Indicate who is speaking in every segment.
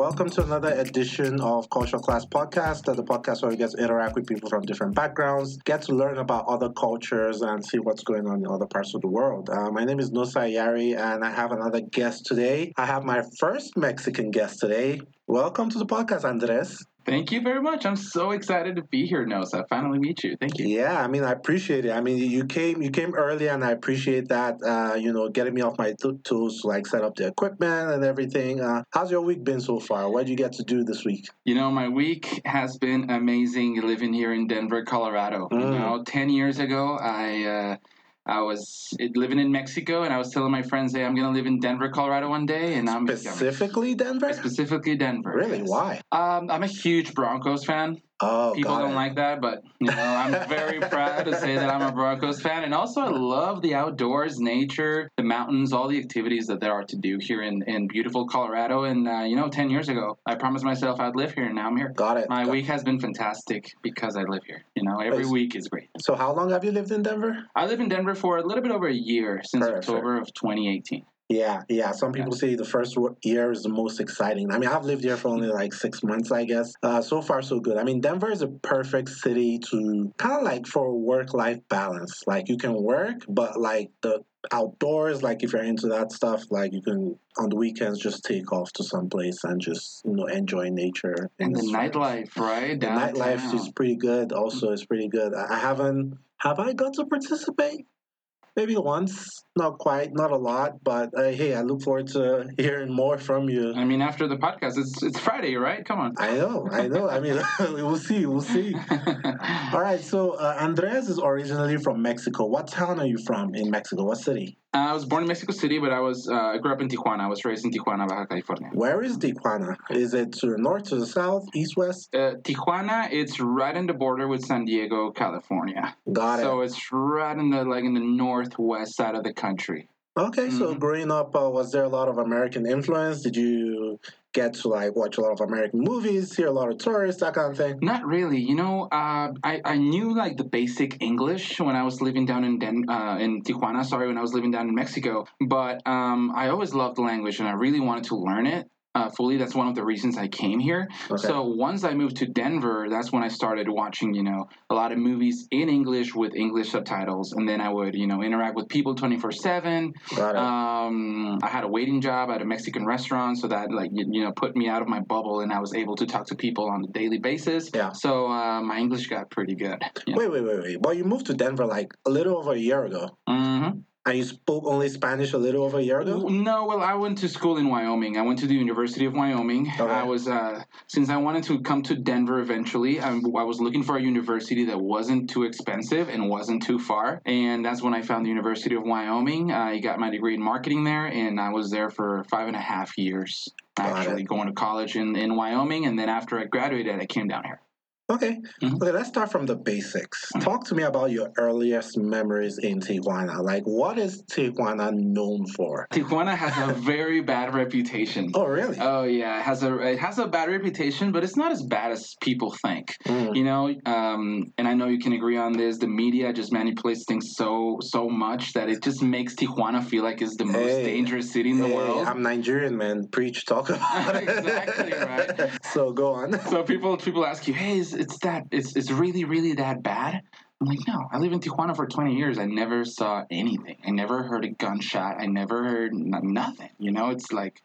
Speaker 1: welcome to another edition of Cultural Class Podcast, the podcast where we get to interact with people from different backgrounds, get to learn about other cultures, and see what's going on in other parts of the world. Uh, my name is Nosa Yari, and I have another guest today. I have my first Mexican guest today. Welcome to the podcast, Andres.
Speaker 2: Thank you very much. I'm so excited to be here, Nosa. Finally meet you. Thank you.
Speaker 1: Yeah, I mean, I appreciate it. I mean, you came you came early, and I appreciate that. Uh, you know, getting me off my t- tools, like set up the equipment and everything. Uh, how's your week been so far? What did you get to do this week?
Speaker 2: You know, my week has been amazing living here in Denver, Colorado. Mm. You know, ten years ago, I. Uh, I was living in Mexico, and I was telling my friends, "Hey, I'm gonna live in Denver, Colorado, one day." And I'm
Speaker 1: specifically Denver.
Speaker 2: Specifically Denver.
Speaker 1: Really? Yes. Why?
Speaker 2: Um, I'm a huge Broncos fan.
Speaker 1: Oh,
Speaker 2: people don't it. like that, but you know, I'm very proud to say that I'm a Broncos fan, and also I love the outdoors, nature, the mountains, all the activities that there are to do here in, in beautiful Colorado. And uh, you know, ten years ago, I promised myself I'd live here, and now I'm here.
Speaker 1: Got it.
Speaker 2: My
Speaker 1: Got
Speaker 2: week it. has been fantastic because I live here. You know, every week is great.
Speaker 1: So, how long have you lived in Denver?
Speaker 2: I live in Denver for a little bit over a year since Perfect. October of 2018.
Speaker 1: Yeah, yeah. Some people say the first year is the most exciting. I mean, I've lived here for only like six months, I guess. Uh, so far, so good. I mean, Denver is a perfect city to kind of like for work life balance. Like, you can work, but like the outdoors, like if you're into that stuff, like you can on the weekends just take off to some place and just you know enjoy nature.
Speaker 2: And the nightlife, right?
Speaker 1: The nightlife is pretty good. Also, it's pretty good. I haven't. Have I got to participate? Maybe once, not quite, not a lot, but uh, hey, I look forward to hearing more from you.
Speaker 2: I mean, after the podcast, it's it's Friday, right? Come on.
Speaker 1: I know, I know. I mean, we'll see, we'll see. All right, so uh, Andres is originally from Mexico. What town are you from in Mexico? What city?
Speaker 2: I was born in Mexico City, but I was uh, I grew up in Tijuana. I was raised in Tijuana, Baja California.
Speaker 1: Where is Tijuana? Is it to the north, to the south, east, west?
Speaker 2: Uh, Tijuana, it's right in the border with San Diego, California.
Speaker 1: Got it.
Speaker 2: So it's right in the like in the northwest side of the country.
Speaker 1: Okay, mm-hmm. so growing up, uh, was there a lot of American influence? Did you get to like watch a lot of American movies, see a lot of tourists, that kind of thing?
Speaker 2: Not really. You know, uh, I I knew like the basic English when I was living down in Den- uh, in Tijuana. Sorry, when I was living down in Mexico. But um, I always loved the language and I really wanted to learn it uh, fully. That's one of the reasons I came here. Okay. So once I moved to Denver, that's when I started watching, you know, a lot of movies in English with English subtitles, and then I would, you know, interact with people twenty four seven. Um, I had a waiting job at a Mexican restaurant, so that like you, you, know put me out of my bubble, and I was able to talk to people on a daily basis.
Speaker 1: Yeah.
Speaker 2: So uh, my English got pretty good.
Speaker 1: Wait, wait, wait, wait. Well, you moved to Denver like a little over a year ago.
Speaker 2: Mm-hmm.
Speaker 1: And you spoke only Spanish a little over a year ago?
Speaker 2: No, well, I went to school in Wyoming. I went to the University of Wyoming. Okay. I was, uh, since I wanted to come to Denver eventually, I, I, was looking for a university that wasn't too expensive and wasn't too far. And that's when I found the University of Wyoming. I got my degree in marketing there, and I was there for five and a half years, Got actually it. going to college in, in Wyoming. And then after I graduated, I came down here.
Speaker 1: Okay. Mm-hmm. Okay, let's start from the basics. Mm-hmm. Talk to me about your earliest memories in Tijuana. Like, what is Tijuana known for?
Speaker 2: Tijuana has a very bad reputation.
Speaker 1: Oh, really?
Speaker 2: Oh, yeah. It has a it has a bad reputation, but it's not as bad as people think. Mm. You know, um, and I know you can agree on this. The media just manipulates things so so much that it just makes Tijuana feel like it's the most hey, dangerous city in hey, the world.
Speaker 1: I'm Nigerian, man. Preach, talk about
Speaker 2: it. exactly right.
Speaker 1: so go on.
Speaker 2: So people people ask you, hey, is it's that it's it's really really that bad. I'm like, no, I live in Tijuana for 20 years. I never saw anything. I never heard a gunshot. I never heard n- nothing. You know, it's like,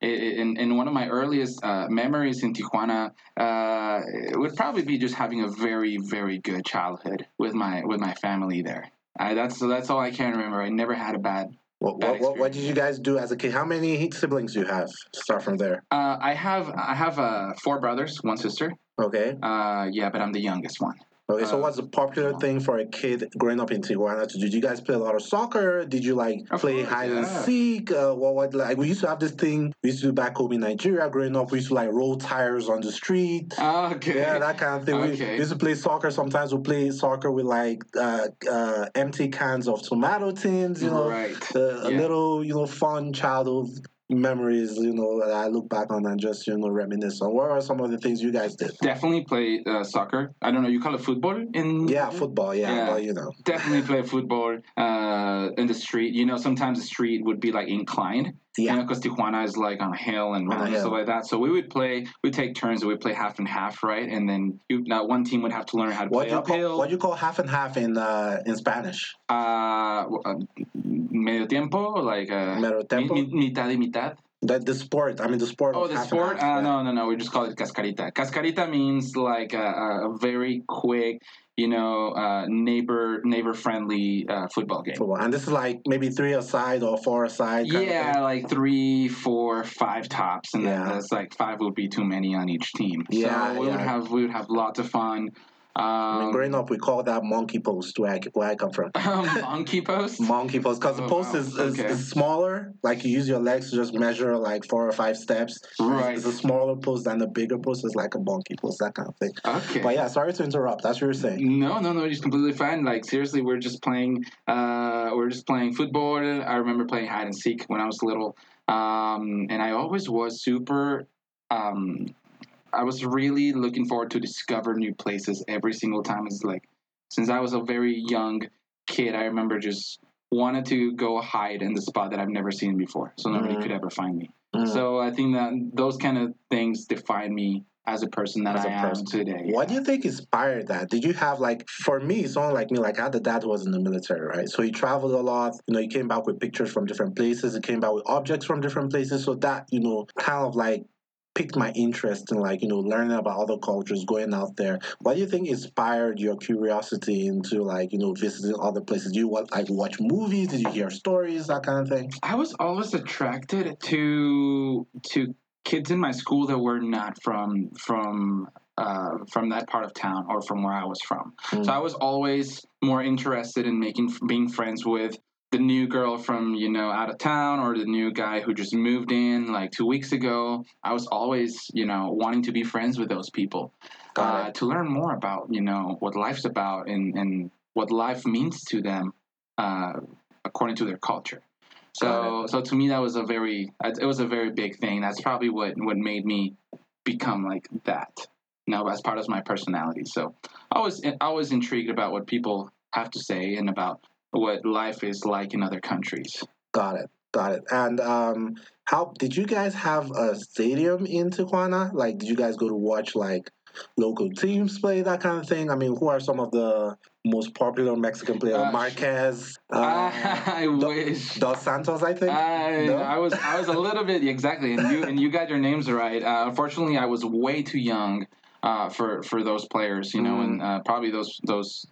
Speaker 2: in, in one of my earliest uh, memories in Tijuana, uh, it would probably be just having a very, very good childhood with my with my family there. Uh, that's that's all I can remember. I never had a bad.
Speaker 1: What, bad what, what, did you guys do as a kid? How many siblings do you have? Start from there.
Speaker 2: Uh, I have I have uh, four brothers, one sister.
Speaker 1: Okay.
Speaker 2: Uh, yeah, but I'm the youngest one.
Speaker 1: Okay, so what's a popular thing for a kid growing up in Tijuana to do? Did you guys play a lot of soccer? Did you like play course, hide yeah. and seek? Uh, what, what like we used to have this thing we used to do back home in Nigeria growing up. We used to like roll tires on the street.
Speaker 2: okay.
Speaker 1: Yeah, that kind of thing. Okay. We, we, used to play soccer. Sometimes we play soccer with like uh, uh, empty cans of tomato tins. You know,
Speaker 2: right?
Speaker 1: Yeah. A little you know fun childhood memories, you know, that I look back on and just, you know, reminisce on? What are some of the things you guys did?
Speaker 2: Definitely play uh, soccer. I don't know. You call it football in?
Speaker 1: Yeah, football. Yeah,
Speaker 2: Yeah.
Speaker 1: but you know.
Speaker 2: Definitely play football uh, in the street. You know, sometimes the street would be like inclined.
Speaker 1: Yeah.
Speaker 2: You know, because Tijuana is like on a hill and mountains and stuff like that. So we would play. We'd take turns. and We'd play half and half, right? And then you, now one team would have to learn how to
Speaker 1: What
Speaker 2: play
Speaker 1: do you
Speaker 2: uphill.
Speaker 1: call what do you call half and half in uh, in Spanish?
Speaker 2: uh, uh, medio tiempo, like uh,
Speaker 1: Medio tiempo?
Speaker 2: mi- mi- mitad y mitad.
Speaker 1: The the sport. I mean the sport.
Speaker 2: Oh, the sport? Uh,
Speaker 1: yeah.
Speaker 2: no, no, no. We just call it cascarita. Cascarita means like a, a- very quick, you know, uh, neighbor neighbor friendly uh, football game.
Speaker 1: Football. And this is like maybe three aside or four aside.
Speaker 2: Yeah, like three, four, five tops, and
Speaker 1: Yeah.
Speaker 2: that's like five would be too many on each team.
Speaker 1: Yeah,
Speaker 2: so we would have we would have lots of fun. Um,
Speaker 1: I mean, growing up, we call that monkey post where I, where I come from.
Speaker 2: monkey post.
Speaker 1: Monkey post because the
Speaker 2: Oh,
Speaker 1: post
Speaker 2: wow.
Speaker 1: is, is,
Speaker 2: Okay.
Speaker 1: is smaller. Like you use your legs to just measure like four or five steps.
Speaker 2: Right.
Speaker 1: It's a smaller post than the bigger post is like a monkey post, that kind of thing.
Speaker 2: Okay.
Speaker 1: But yeah, sorry to interrupt. That's what you're saying.
Speaker 2: No, no, no, it's completely fine. Like seriously, we're just playing. Uh, we're just playing football. I remember playing hide and seek when I was little, um, and I always was super. Um, I was really looking forward to discover new places every single time. It's like since I was a very young kid, I remember just wanted to go hide in the spot that I've never seen before, so nobody
Speaker 1: Mhm.
Speaker 2: could ever find me.
Speaker 1: Mm.
Speaker 2: So I think that those kind of things define me as a person that
Speaker 1: As a
Speaker 2: I am
Speaker 1: person.
Speaker 2: today.
Speaker 1: What do you think inspired that? Did you have like for me, someone like me, like I had a dad who was in the military, right? So he traveled a lot. You know, he came back with pictures from different places. He came back with objects from different places. So that you know, kind of like piqued my interest in like you know learning about other cultures, going out there. What do you think inspired your curiosity into like you know visiting other places? Do you want like watch movies? Did you hear stories? That kind of thing.
Speaker 2: I was always attracted to to kids in my school that were not from from uh, from that part of town or from where I was from.
Speaker 1: Mm.
Speaker 2: So I was always more interested in making being friends with the new girl from you know out of town or the new guy who just moved in like two weeks ago. I was always you know wanting to be friends with those people uh, to learn more about you know what life's about and and what life means to them uh, according to their culture. So so to me that was a very it was a very big thing. That's probably what what made me become like that. You know, as part of my personality. So I was I was intrigued about what people have to say and about what life is like in other countries.
Speaker 1: Got it. Got it. And um, how did you guys have a stadium in Tijuana? Like, did you guys go to watch like local teams play that kind of thing? I mean, who are some of the most popular Mexican players?
Speaker 2: Uh,
Speaker 1: Marquez, uh,
Speaker 2: I wish.
Speaker 1: Dos Santos, I think.
Speaker 2: I,
Speaker 1: No?
Speaker 2: I was I was a little bit exactly, and you and you got your names right. Uh, unfortunately, I was way too young uh, for for those players, you know,
Speaker 1: Mm.
Speaker 2: and uh, probably those those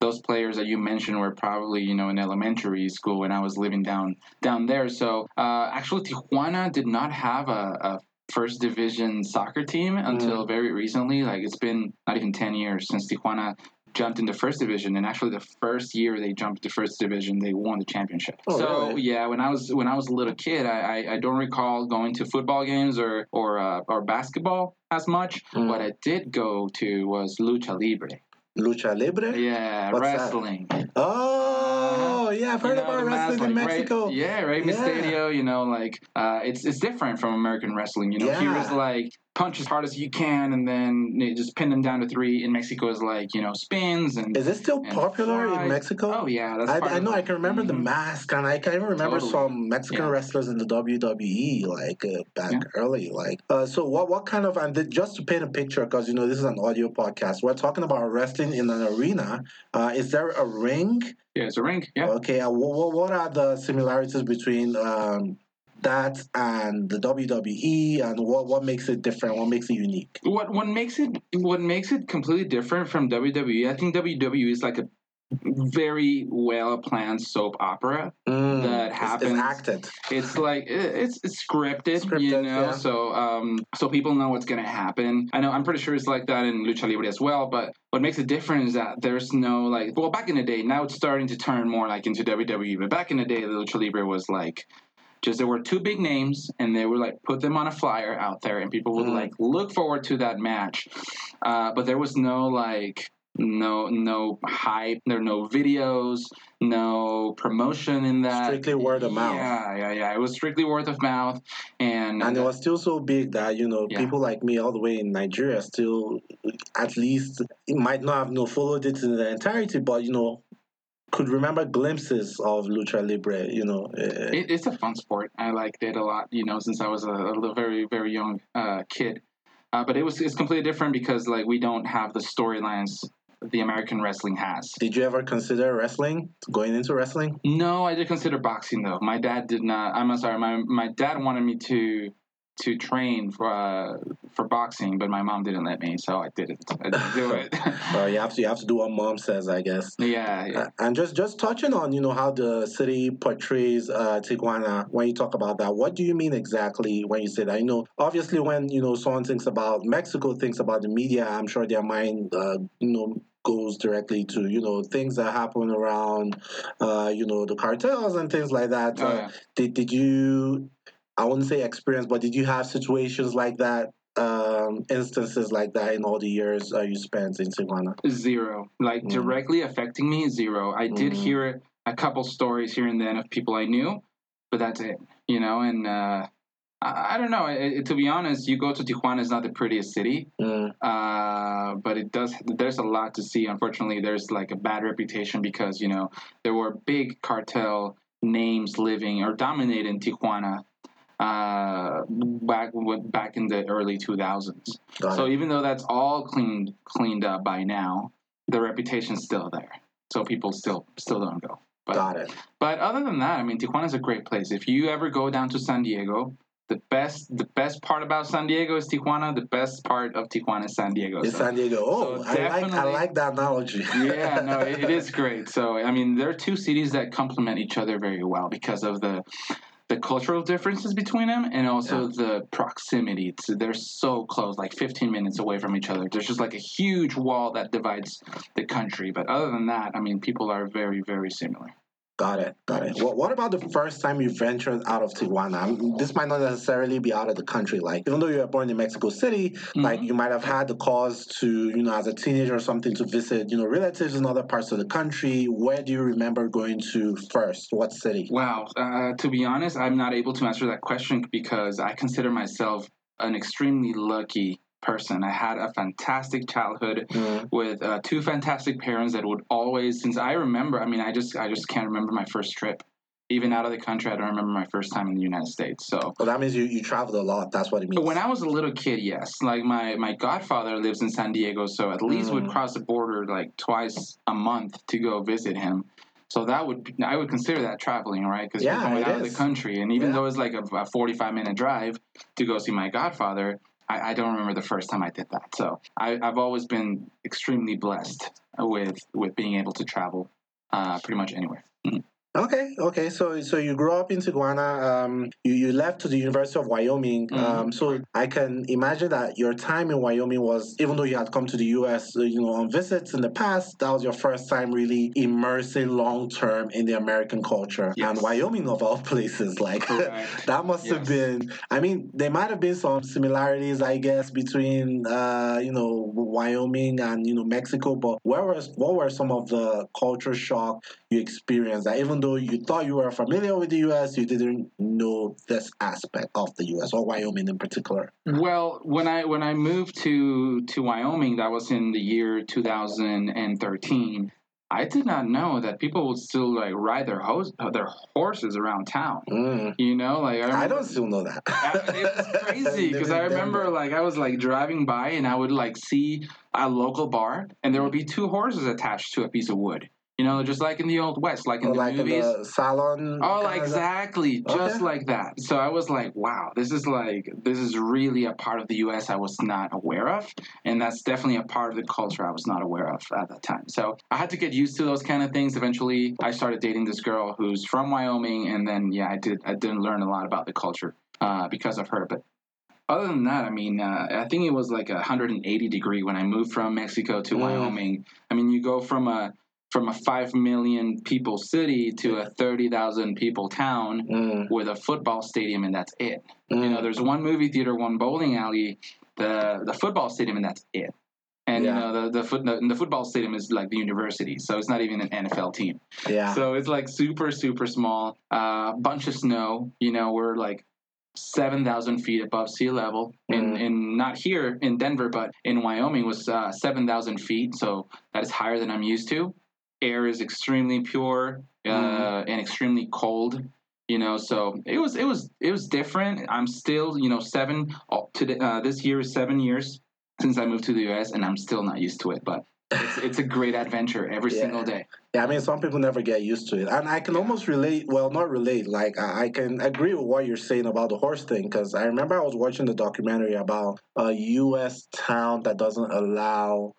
Speaker 2: those players that you mentioned were probably you know in elementary school when I was living down down there. So uh, actually, Tijuana did not have a. a First division soccer team until
Speaker 1: Mm.
Speaker 2: very recently. Like it's been not even ten years since Tijuana jumped into first division, and actually the first year they jumped to first division, they won the championship.
Speaker 1: Oh,
Speaker 2: so
Speaker 1: really?
Speaker 2: yeah, when I was when I was a little kid, I, I, I don't recall going to football games or or uh, or basketball as much.
Speaker 1: Mm.
Speaker 2: What I did go to was lucha libre.
Speaker 1: Lucha Libre?
Speaker 2: Yeah,
Speaker 1: What's that?
Speaker 2: wrestling.
Speaker 1: Oh, yeah, I've heard
Speaker 2: You know,
Speaker 1: about wrestling in Mexico.
Speaker 2: Rey, yeah, Rey
Speaker 1: Yeah.
Speaker 2: Mysterio. You know, like uh, it's it's different from American wrestling. You know, here
Speaker 1: Yeah.
Speaker 2: is like punch as hard as you can, and then just pin them down to three. In Mexico, is like you know spins and.
Speaker 1: Is it still popular in Mexico?
Speaker 2: Oh yeah, that's
Speaker 1: I, I know
Speaker 2: it.
Speaker 1: I can remember the
Speaker 2: Mhm.
Speaker 1: mask, and I can even remember
Speaker 2: Totally.
Speaker 1: some Mexican
Speaker 2: Yeah.
Speaker 1: wrestlers in the WWE, like uh, back
Speaker 2: Yeah.
Speaker 1: early. Like, uh, so what? What kind of? And th- just to paint a picture, because you know this is an audio podcast, we're talking about wrestling in an arena. Uh, is there a ring?
Speaker 2: Yeah, it's a ring. Yeah.
Speaker 1: Okay. Uh, what, what are the similarities between um, that and the WWE, and what what makes it different? What makes it unique?
Speaker 2: What what makes it what makes it completely different from WWE? I think WWE is like a very well planned soap opera
Speaker 1: Mm,
Speaker 2: that happens.
Speaker 1: It's, acted.
Speaker 2: It's like it's it's scripted, you know.
Speaker 1: yeah.
Speaker 2: So um so people know what's gonna happen. I know I'm pretty sure it's like that in lucha libre as well. But what makes it different is that there's no like well back in the day now it's starting to turn more like into WWE. But back in the day lucha libre was like just there were two big names and they were like put them on a flyer out there and people would
Speaker 1: Mm.
Speaker 2: like look forward to that match uh, but there was no like no no hype there are no videos no promotion in that
Speaker 1: Strictly word of mouth.
Speaker 2: yeah yeah yeah it was strictly word of mouth and
Speaker 1: and it was still so big that you know
Speaker 2: Yeah.
Speaker 1: people like me all the way in Nigeria still at least might not have no followed it in the entirety, but you know could remember glimpses of lucha libre. You know, uh,
Speaker 2: it, it's a fun sport i liked it a lot you know since i was a, a very very young uh, kid uh, but it was it's completely different because like we don't have the storylines the american wrestling has
Speaker 1: did you ever consider wrestling, going into wrestling?
Speaker 2: No, I did consider boxing though. My dad did not. I'm sorry. My my dad wanted me to to train for uh, for boxing, but my mom didn't let me, so I didn't. I didn't do it.
Speaker 1: Well, you have to you have to do what mom says, I guess.
Speaker 2: yeah, yeah.
Speaker 1: Uh, and just just touching on you know how the city portrays uh, Tijuana when you talk about that, what do you mean exactly when you say that? You know, obviously when you know someone thinks about Mexico, thinks about the media, I'm sure their mind uh, you know goes directly to you know things that happen around uh, you know the cartels and things like that.
Speaker 2: Oh,
Speaker 1: Uh,
Speaker 2: yeah.
Speaker 1: did did you? I wouldn't say experience, but did you have situations like that? Um, instances like that in all the years uh, you spent in Tijuana.
Speaker 2: Zero. Like
Speaker 1: Mm.
Speaker 2: directly affecting me, zero. I did
Speaker 1: Mhm.
Speaker 2: hear a couple stories here and then of people I knew, but that's it. You know, and uh, I, I don't know. It, it- to be honest, you go to Tijuana, it's not the prettiest city.
Speaker 1: Mm,
Speaker 2: uh, but it does. There's a lot to see. Unfortunately, there's like a bad reputation because you know there were big cartel names living or dominating Tijuana uh, back back in the early 2000s.
Speaker 1: got
Speaker 2: So even though that's all cleaned cleaned up by now, the reputation's still there. So people still still don't go. But
Speaker 1: Got it.
Speaker 2: but other than that, I mean, Tijuana is a great place. If you ever go down to San Diego, the best the best part about San Diego is Tijuana. The best part of Tijuana is San Diego.
Speaker 1: In
Speaker 2: So-
Speaker 1: San Diego. Oh,
Speaker 2: so
Speaker 1: I like I like that analogy.
Speaker 2: yeah, no, it, it is great. So I mean, there are two cities that complement each other very well because of the the cultural differences between them and also the proximity. To, they're so close, like 15 minutes away from each other. There's just like a huge wall that divides the country. But other than that, I mean, people are very, very similar.
Speaker 1: Got it. Got it. What, what about the first time you ventured out of Tijuana? I mean, this might not necessarily be out of the country. Like, even though you were born in Mexico City, like
Speaker 2: Mhm.
Speaker 1: you might have had the cause to, you know, as a teenager or something, to visit, you know, relatives in other parts of the country. Where do you remember going to first? What city?
Speaker 2: Wow. Uh, to be honest, I'm not able to answer that question because I consider myself an extremely lucky person. I had a fantastic childhood
Speaker 1: Mm,
Speaker 2: with uh, two fantastic parents that would always, since I remember, I mean, I just, I just can't remember my first trip. Even out of the country, I don't remember my first time in the United States. So
Speaker 1: well, that means you, you traveled a lot. That's what it means.
Speaker 2: when I was a little kid, yes, like my my godfather lives in San Diego, so at least would
Speaker 1: Mm.
Speaker 2: cross the border like twice a month to go visit him. So that would I would consider that traveling, right? Because
Speaker 1: Yeah,
Speaker 2: you're going out of the country, and even
Speaker 1: Yeah.
Speaker 2: though it's like a, a 45 minute drive to go see my godfather, I, I don't remember the first time I did that. So I, I've always been extremely blessed with with being able to travel uh, pretty much anywhere. Mhm.
Speaker 1: Okay, okay. So, so you grew up in Tijuana. Um, you, you left to the University of Wyoming.
Speaker 2: Mhm.
Speaker 1: Um, so I can imagine that your time in Wyoming was, even though you had come to the U.S., uh, you know, on visits in the past, that was your first time really immersing long term in the American culture.
Speaker 2: Yes.
Speaker 1: And Wyoming, of all places, like that must have been. I mean, there might have been some similarities, I guess, between uh, you know Wyoming and you know Mexico. But where was what were some of the culture shock you experienced? That even though you thought you were familiar with the U.S., you didn't know this aspect of the U.S. or Wyoming in particular.
Speaker 2: Well, when I when I moved to to Wyoming, that was in the year 2013. I did not know that people would still like ride their hose, their horses around town.
Speaker 1: Mm.
Speaker 2: You know, like I,
Speaker 1: I don't still know that.
Speaker 2: I- it was crazy because I remember like I was like driving by and I would like see a local bar and there would be two horses attached to a piece of wood. You know, just like in the old west, like in
Speaker 1: Or
Speaker 2: the
Speaker 1: like in the salon.
Speaker 2: Oh, exactly, just like that. So I was like, "Wow, this is like this is really a part of the U.S. I was not aware of, and that's definitely a part of the culture I was not aware of at that time." So I had to get used to those kind of things. Eventually, I started dating this girl who's from Wyoming, and then yeah, I did I didn't learn a lot about the culture uh, because of her. But other than that, I mean, uh, I think it was like a 180 degree when I moved from Mexico to
Speaker 1: Mm.
Speaker 2: Wyoming. I mean, you go from a from a five million people city to a thirty thousand people town
Speaker 1: Mm,
Speaker 2: with a football stadium, and that's it.
Speaker 1: mm.
Speaker 2: You know, there's one movie theater, one bowling alley, the the football stadium, and that's it. And
Speaker 1: Yeah.
Speaker 2: you know the the, foot, the the football stadium is like the university, so it's not even an NFL team.
Speaker 1: Yeah.
Speaker 2: So it's like super, super small. Uh, bunch of snow. You know, we're like seven thousand feet above sea level. In
Speaker 1: Mhm.
Speaker 2: in not here in Denver, but in Wyoming was uh, seven thousand feet. So that is higher than I'm used to. Air is extremely pure uh,
Speaker 1: Mhm.
Speaker 2: and extremely cold. You know, so it was it was it was different. I'm still you know seven oh, today. Uh, this year is seven years since I moved to the U.S. and I'm still not used to it. But it's, it's a great adventure every
Speaker 1: Yeah.
Speaker 2: single day.
Speaker 1: Yeah, I mean, some people never get used to it, and I can almost relate. Well, not relate. Like I, I can agree with what you're saying about the horse thing because I remember I was watching the documentary about a U.S. town that doesn't allow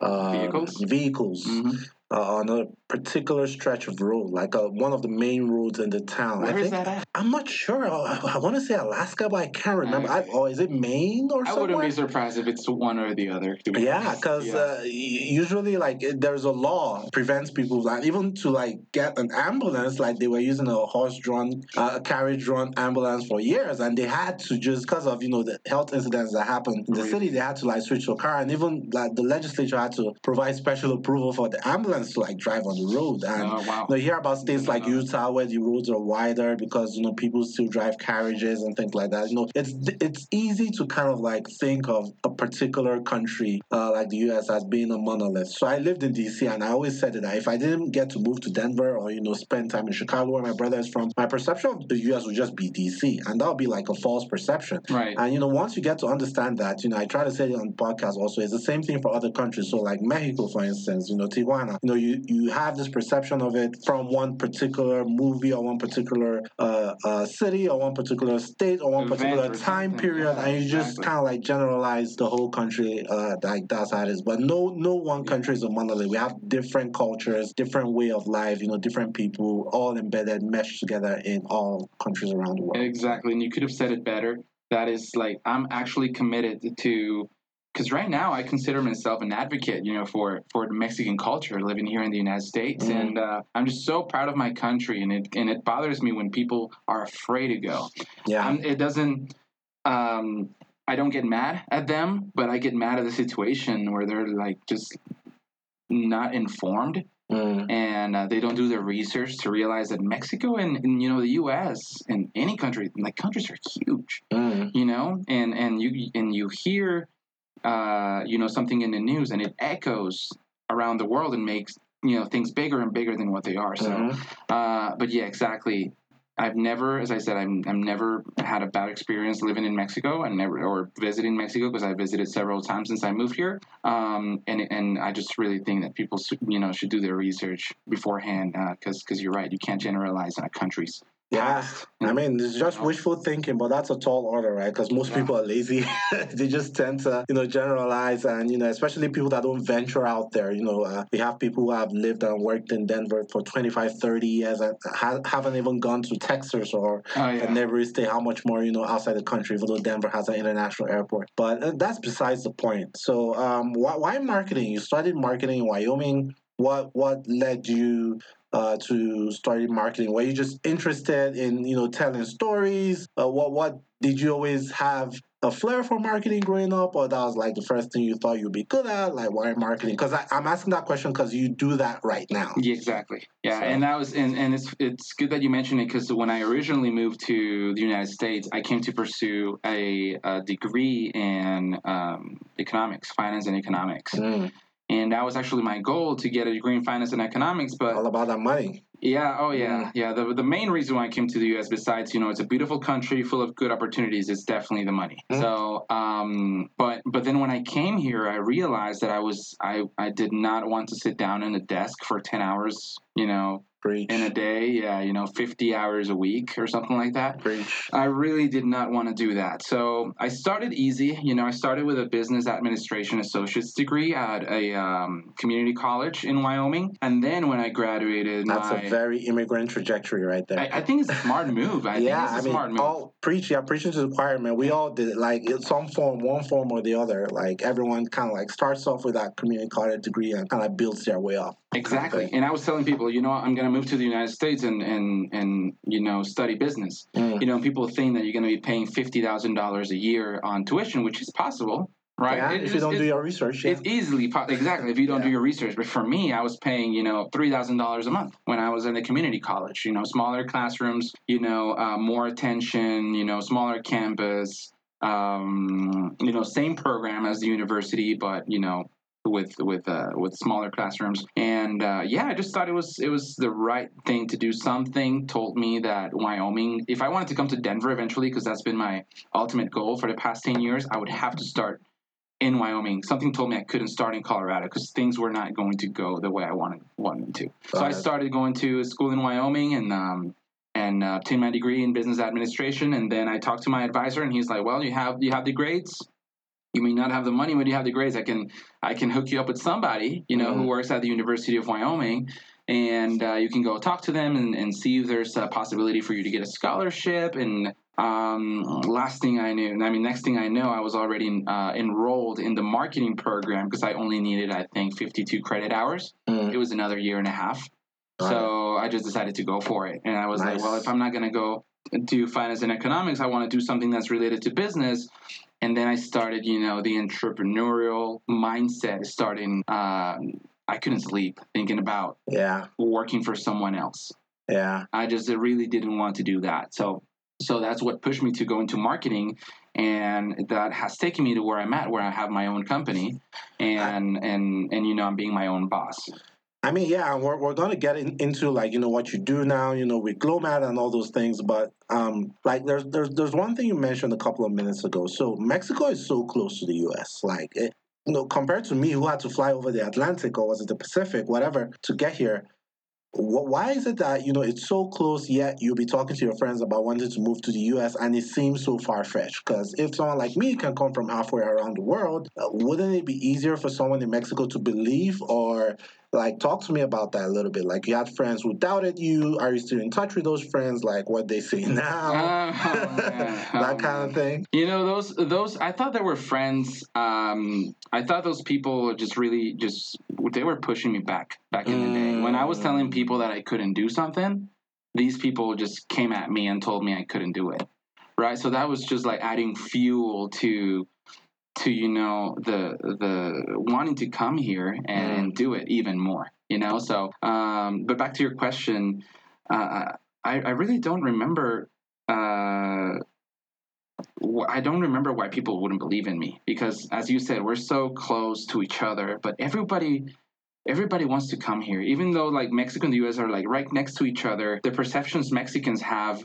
Speaker 1: uh,
Speaker 2: Vehicles?
Speaker 1: vehicles
Speaker 2: Mhm.
Speaker 1: Uh, on a particular stretch of road, like uh, one of the main roads in the town. I
Speaker 2: Where is
Speaker 1: think
Speaker 2: that at?
Speaker 1: I'm not sure. I, I want to say Alaska, but I can't remember. I, or is it Maine or something?
Speaker 2: I
Speaker 1: somewhere?
Speaker 2: wouldn't be surprised if it's one or the other. be
Speaker 1: Yeah, because
Speaker 2: Yeah.
Speaker 1: uh, usually, like, it- there's a law prevents people, like, even to like get an ambulance, like they were using a horse-drawn, uh, carriage-drawn ambulance for years, and they had to just because of you know the health incidents that happened in the city, they had to like switch to a car, and even like the legislature had to provide special approval for the ambulance to like drive on the road. And
Speaker 2: oh wow.
Speaker 1: you, hear about states like. Utah where the roads are wider because you know people still drive carriages and things like that. You know, it's it's easy to kind of like think of a particular country uh, like the U.S. as being a monolith. So I lived in D.C. and I always said that if I didn't get to move to Denver or you know spend time in Chicago where my brother is from, my perception of the U.S. would just be D.C. and that would be like a false perception.
Speaker 2: Right.
Speaker 1: And you know, once you get to understand that, you know, I try to say it on podcast also, it's the same thing for other countries. So like Mexico, for instance, you know, Tijuana, you know, you, you have this perception of it from one particular movie or one particular uh, uh, city or one particular state or one particular time period,
Speaker 2: Yeah,
Speaker 1: and you just
Speaker 2: exactly.
Speaker 1: kind of like generalize the whole country uh, like that's how it is. But no, no one country is a monolith. We have different cultures, different way of life, you know, different people, all embedded, meshed together in all countries around the world.
Speaker 2: Exactly. And you could have said it better. That is like I'm actually committed to because right now I consider myself an advocate, you know, for for Mexican culture living here in the United States,
Speaker 1: Mhm.
Speaker 2: and uh, I'm just so proud of my country, and it and it bothers me when people are afraid to go.
Speaker 1: Yeah.
Speaker 2: Um, it doesn't. Um, I don't get mad at them, but I get mad at the situation where they're like just not informed
Speaker 1: Mm.
Speaker 2: and uh, they don't do their research to realize that Mexico and, and you know the U.S. and any country like countries are huge,
Speaker 1: Mm.
Speaker 2: you know, and and you and you hear, uh, you know, something in the news and it echoes around the world and makes you know things bigger and bigger than what they are. So,
Speaker 1: Mhm.
Speaker 2: uh, but yeah, exactly. I've never, as I said, I'm, I've never had a bad experience living in Mexico and never or visiting Mexico because I visited several times since I moved here. Um, and and I just really think that people, should, you know, should do their research beforehand because because you're right, you can't generalize on a country's
Speaker 1: Yeah. I mean, it's just wishful thinking, but that's a tall order, right? Because most
Speaker 2: Yeah.
Speaker 1: people are lazy. they just tend to, you know, generalize, and you know, especially people that don't venture out there. You know, uh, we have people who have lived and worked in Denver for 25, 30 years and ha- haven't even gone to Texas or
Speaker 2: Oh yeah,
Speaker 1: neighboring state. How much more, you know, outside the country? Even though Denver has an international airport, but uh, that's besides the point. So, um, why, why marketing? You started marketing in Wyoming. What what led you uh, to starting marketing? Were you just interested in you know telling stories? Uh, what what did you always have a flair for marketing growing up, or that was like the first thing you thought you'd be good at? Like why marketing? Because I'm asking that question because you do that right now.
Speaker 2: Yeah, exactly. Yeah,
Speaker 1: So-
Speaker 2: and that was and, and it's it's good that you mentioned it because when I originally moved to the United States, I came to pursue a, a degree in um, economics, finance and economics,
Speaker 1: Mm,
Speaker 2: and that was actually my goal to get a degree in finance and economics. But
Speaker 1: all about that money.
Speaker 2: yeah, oh yeah,
Speaker 1: Mm.
Speaker 2: yeah. The the main reason why I came to the U.S. besides you know it's a beautiful country full of good opportunities is definitely the money.
Speaker 1: Mm.
Speaker 2: So, um, but but then when I came here, I realized that I was I I did not want to sit down in a desk for ten hours, you know,
Speaker 1: Preach.
Speaker 2: in a day. Yeah, you know, fifty hours a week or something like that.
Speaker 1: Preach.
Speaker 2: I really did not want to do that. So I started easy. You know, I started with a business administration associate's degree at a um, community college in Wyoming. And then when I graduated,
Speaker 1: That's
Speaker 2: my,
Speaker 1: a very immigrant trajectory right there.
Speaker 2: I, I think it's a smart move. I
Speaker 1: yeah,
Speaker 2: think
Speaker 1: I
Speaker 2: it's a
Speaker 1: mean,
Speaker 2: smart move.
Speaker 1: all preach, yeah, preaching to the choir, man. We all did it, like in some form, one form or the other. Like everyone kind of like starts off with that community college degree and kind of builds their way up.
Speaker 2: Exactly. And I was telling people, you know, I'm going to move to the United States and, and, and, you know, study business.
Speaker 1: Mm.
Speaker 2: You know, people think that you're going to be paying $50,000 a year on tuition, which is possible. right?
Speaker 1: Yeah,
Speaker 2: It-
Speaker 1: if you don't do your research, yeah.
Speaker 2: It's easily po- exactly if you don't do your research. But for me, I was paying you know three thousand dollars a month when I was in the community college. You know, smaller classrooms, you know, uh, more attention, you know, smaller campus. Um, you know, same program as the university, but you know, with with uh, with smaller classrooms. And uh, yeah, I just thought it was it was the right thing to do. Something told me that Wyoming, if I wanted to come to Denver eventually, because that's been my ultimate goal for the past ten years, I would have to start in Wyoming. Something told me I couldn't start in Colorado because things were not going to go the way I wanted wanted them to. So I started going to a school in Wyoming and um, and uh, obtained my degree in business administration. And then I talked to my advisor, and he's like, "Well, you have you have the grades." You may not have the money, but you have the grades. I can I can hook you up with somebody, you know, who
Speaker 1: Mhm.
Speaker 2: works at the University of Wyoming, and uh, you can go talk to them and, and see if there's a possibility for you to get a scholarship. And um, last thing I knew, I mean, next thing I know, I was already uh, enrolled in the marketing program because I only needed, I think, 52 credit hours.
Speaker 1: Mm,
Speaker 2: It was another year and a half.
Speaker 1: it.
Speaker 2: So I just decided to go for it. And I was like, well, if I'm not going to go do finance and economics, I want to do something that's related to business. And then I started, you know, the entrepreneurial mindset starting. Um, I couldn't sleep thinking about
Speaker 1: yeah,
Speaker 2: working for someone else.
Speaker 1: yeah.
Speaker 2: I just really didn't want to do that. So, so that's what pushed me to go into marketing, and that has taken me to where I'm at, where I have my own company, and and and you know, I'm being my own boss.
Speaker 1: I mean, yeah, we're, we're to get in, into like you know what you do now, you know, with Glowmat and all those things. But um, like there's there's there's one thing you mentioned a couple of minutes ago. So Mexico is so close to the U.S. Like it, you know, compared to me who had to fly over the Atlantic or was it the Pacific, whatever, to get here. wh- Why is it that you know it's so close yet you'll be talking to your friends about wanting to move to the U.S. and it seems so far fetched? Because if someone like me can come from halfway around the world, uh, wouldn't it be easier for someone in Mexico to believe or like talk to me about that a little bit? Like you had friends who doubted you. Are you still in touch with those friends? Like what they say now,
Speaker 2: Oh, man.
Speaker 1: that
Speaker 2: Oh,
Speaker 1: kind of thing.
Speaker 2: You know those those I thought they were friends. Um, I thought those people just really just they were pushing me back back in the day when I was telling
Speaker 1: Mm.
Speaker 2: people that I couldn't do something. These people just came at me and told me I couldn't do it. Right, so that was just like adding fuel to to you know the the wanting to come here and do it even more. You know, so um, but back to your question, uh, I I really don't remember. Uh, I don't remember why people wouldn't believe in me because, as you said, we're so close to each other. But everybody, everybody wants to come here, even though like Mexico and the U.S. are like right next to each other. The perceptions Mexicans have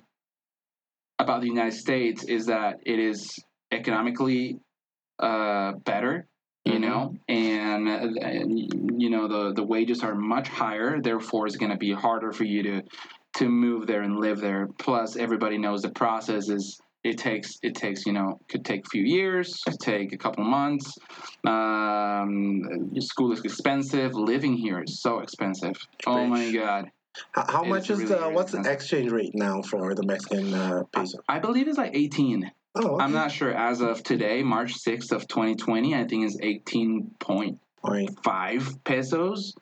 Speaker 2: about the United States is that it is economically uh, better, you
Speaker 1: Mhm.
Speaker 2: know, and, uh, and you know the the wages are much higher. Therefore, it's going to be harder for you to to move there and live there. Plus, everybody knows the process is it takes it takes you know could take a few years, could take a couple months. Um, school is expensive. Living here is so expensive. Oh my god!
Speaker 1: How, how much
Speaker 2: is really,
Speaker 1: the
Speaker 2: really
Speaker 1: what's the exchange rate now for the Mexican uh, peso?
Speaker 2: I believe it's like eighteen.
Speaker 1: Oh, okay.
Speaker 2: I'm not sure as of today, March sixth of 2020. I think it's eighteen point
Speaker 1: Point.
Speaker 2: five pesos.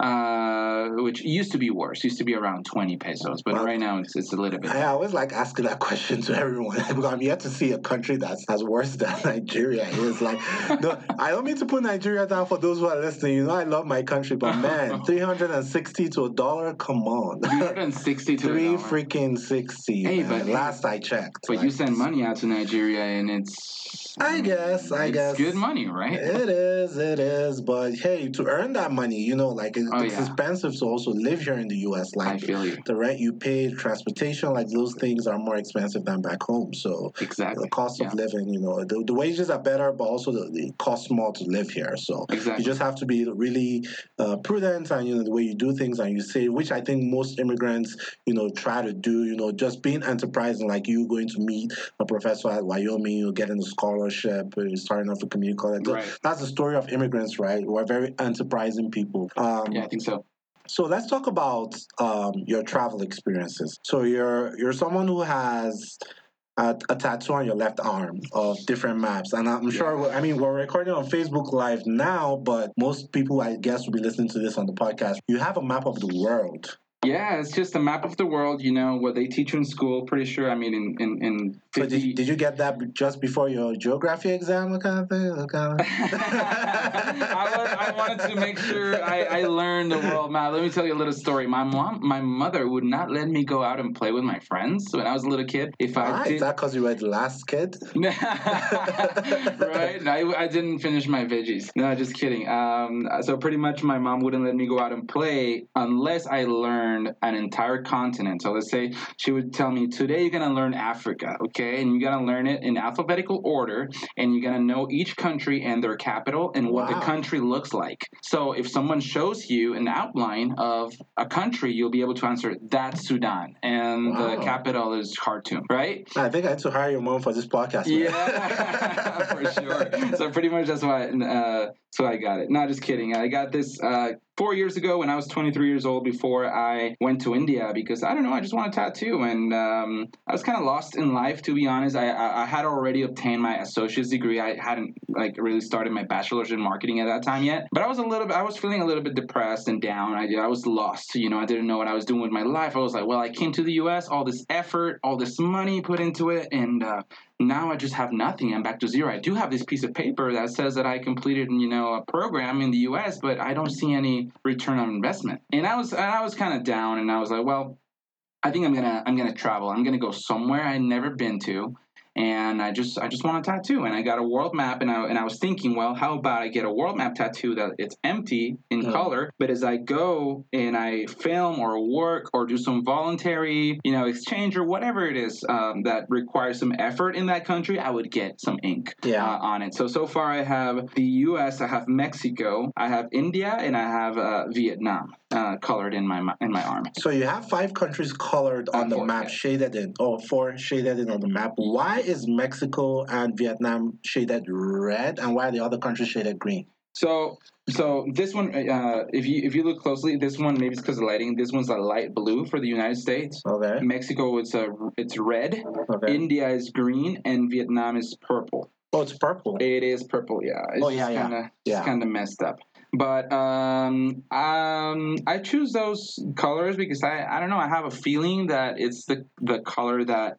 Speaker 2: Uh, which used to be worse. Used to be around twenty pesos, but
Speaker 1: Wow.
Speaker 2: right now it's it's a little bit.
Speaker 1: I always like asking that question to everyone because I'm yet to see a country that's as worse than Nigeria is. Like, no, I don't mean to put Nigeria down for those who are listening. You know, I love my country, but man, 360 to a dollar, come on.
Speaker 2: 360 to a
Speaker 1: Three freaking 60.
Speaker 2: Hey,
Speaker 1: man.
Speaker 2: but-
Speaker 1: last I checked.
Speaker 2: But you send money out to Nigeria, and it's.
Speaker 1: I guess, I
Speaker 2: it's
Speaker 1: guess.
Speaker 2: good money, right?
Speaker 1: It is, it is. But hey, to earn that money, you know, like it,
Speaker 2: Oh,
Speaker 1: it's
Speaker 2: yeah.
Speaker 1: expensive to also live here in the US. Like, the rent you pay, transportation, like those things are more expensive than back home. So
Speaker 2: exactly.
Speaker 1: the cost
Speaker 2: Yeah.
Speaker 1: of living, you know, the, the wages are better, but also the, it costs more to live here. So
Speaker 2: Exactly.
Speaker 1: you just have to be really uh, prudent and you know the way you do things and you say, which I think most immigrants, you know, try to do. You know, just being enterprising, like you going to meet a professor at Wyoming, you getting a scholarship, starting off a community college.
Speaker 2: Right.
Speaker 1: That's the story of immigrants, right? We're very enterprising people. Um,
Speaker 2: Yeah, I think so.
Speaker 1: so let's talk about um, your travel experiences. So you're you're someone who has a, a tattoo on your left arm of different maps, and I'm sure. I mean, we're recording on Facebook Live now, but most people, I guess, will be listening to this on the podcast. You have a map of the world.
Speaker 2: Yeah, it's just a map of the world. You know what they teach you in school. Pretty sure. I mean, in in, in
Speaker 1: So did,
Speaker 2: the-
Speaker 1: did you get that just before your geography exam, what kind of thing? What kind of...
Speaker 2: I, wa- I wanted to make sure I, I learned the world map. Let me tell you a little story. My mom, my mother would not let me go out and play with my friends when I was a little kid. If I
Speaker 1: Why?
Speaker 2: did,
Speaker 1: Is that because you were the last kid?
Speaker 2: right? I, I didn't finish my veggies. No, just kidding. Um, so pretty much my mom wouldn't let me go out and play unless I learned an entire continent. So let's say she would tell me, today you're going to learn Africa, okay? And you're going to learn it in alphabetical order and you're going to know each country and their capital and what
Speaker 1: Wow.
Speaker 2: the country looks like. So if someone shows you an outline of a country, you'll be able to answer, that's Sudan. And the capital is Khartoum, right?
Speaker 1: I think I had to hire your mom for this podcast. man.
Speaker 2: Yeah, for sure. So pretty much that's why uh, so I got it. Not just kidding. I got this uh, four years ago when I was 23 years old. Before I went to India because I don't know, I just want a tattoo, and um, I was kind of lost in life to be honest. I, I I had already obtained my associate's degree. I hadn't like really started my bachelor's in marketing at that time yet, but I was a little bit. I was feeling a little bit depressed and down. I I was lost. You know, I didn't know what I was doing with my life. I was like, well, I came to the U.S. All this effort, all this money put into it, and uh, now I just have nothing. I'm back to zero. I do have this piece of paper that says that I completed, you know, a program in the U.S., but I don't see any return on investment. And I was, and I was kind of down, and I was like, well, I think I'm gonna, I'm gonna travel. I'm gonna go somewhere I've never been to, and I just, I just want a tattoo. And I got a world map, and I, and I was thinking, well, how about I get a world map tattoo that it's empty in
Speaker 1: Hmm.
Speaker 2: color, but as I go and I film or work or do some voluntary, you know, exchange or whatever it is um, that requires some effort in that country, I would get some ink
Speaker 1: Yeah.
Speaker 2: uh, on it. So so far, I have the U.S., I have Mexico, I have India, and I have uh, Vietnam uh, colored in my in my arm.
Speaker 1: So you have five countries colored on
Speaker 2: Uh,
Speaker 1: the
Speaker 2: four,
Speaker 1: map,
Speaker 2: yeah.
Speaker 1: shaded in. Oh, four shaded in on the map. Why is Mexico and Vietnam shaded red, and why are the other countries shaded green?
Speaker 2: So so this one, uh, if you if you look closely, this one maybe it's because of lighting. This one's a light blue for the United States.
Speaker 1: Okay.
Speaker 2: Mexico, it's a it's red.
Speaker 1: Okay.
Speaker 2: India is green, and Vietnam is purple.
Speaker 1: oh, it's purple.
Speaker 2: It is purple, yeah. It's
Speaker 1: Oh, yeah, yeah.
Speaker 2: kinda,
Speaker 1: Yeah.
Speaker 2: kind of messed up. But um, um, I choose those colors because I, I don't know. I have a feeling that it's the the color that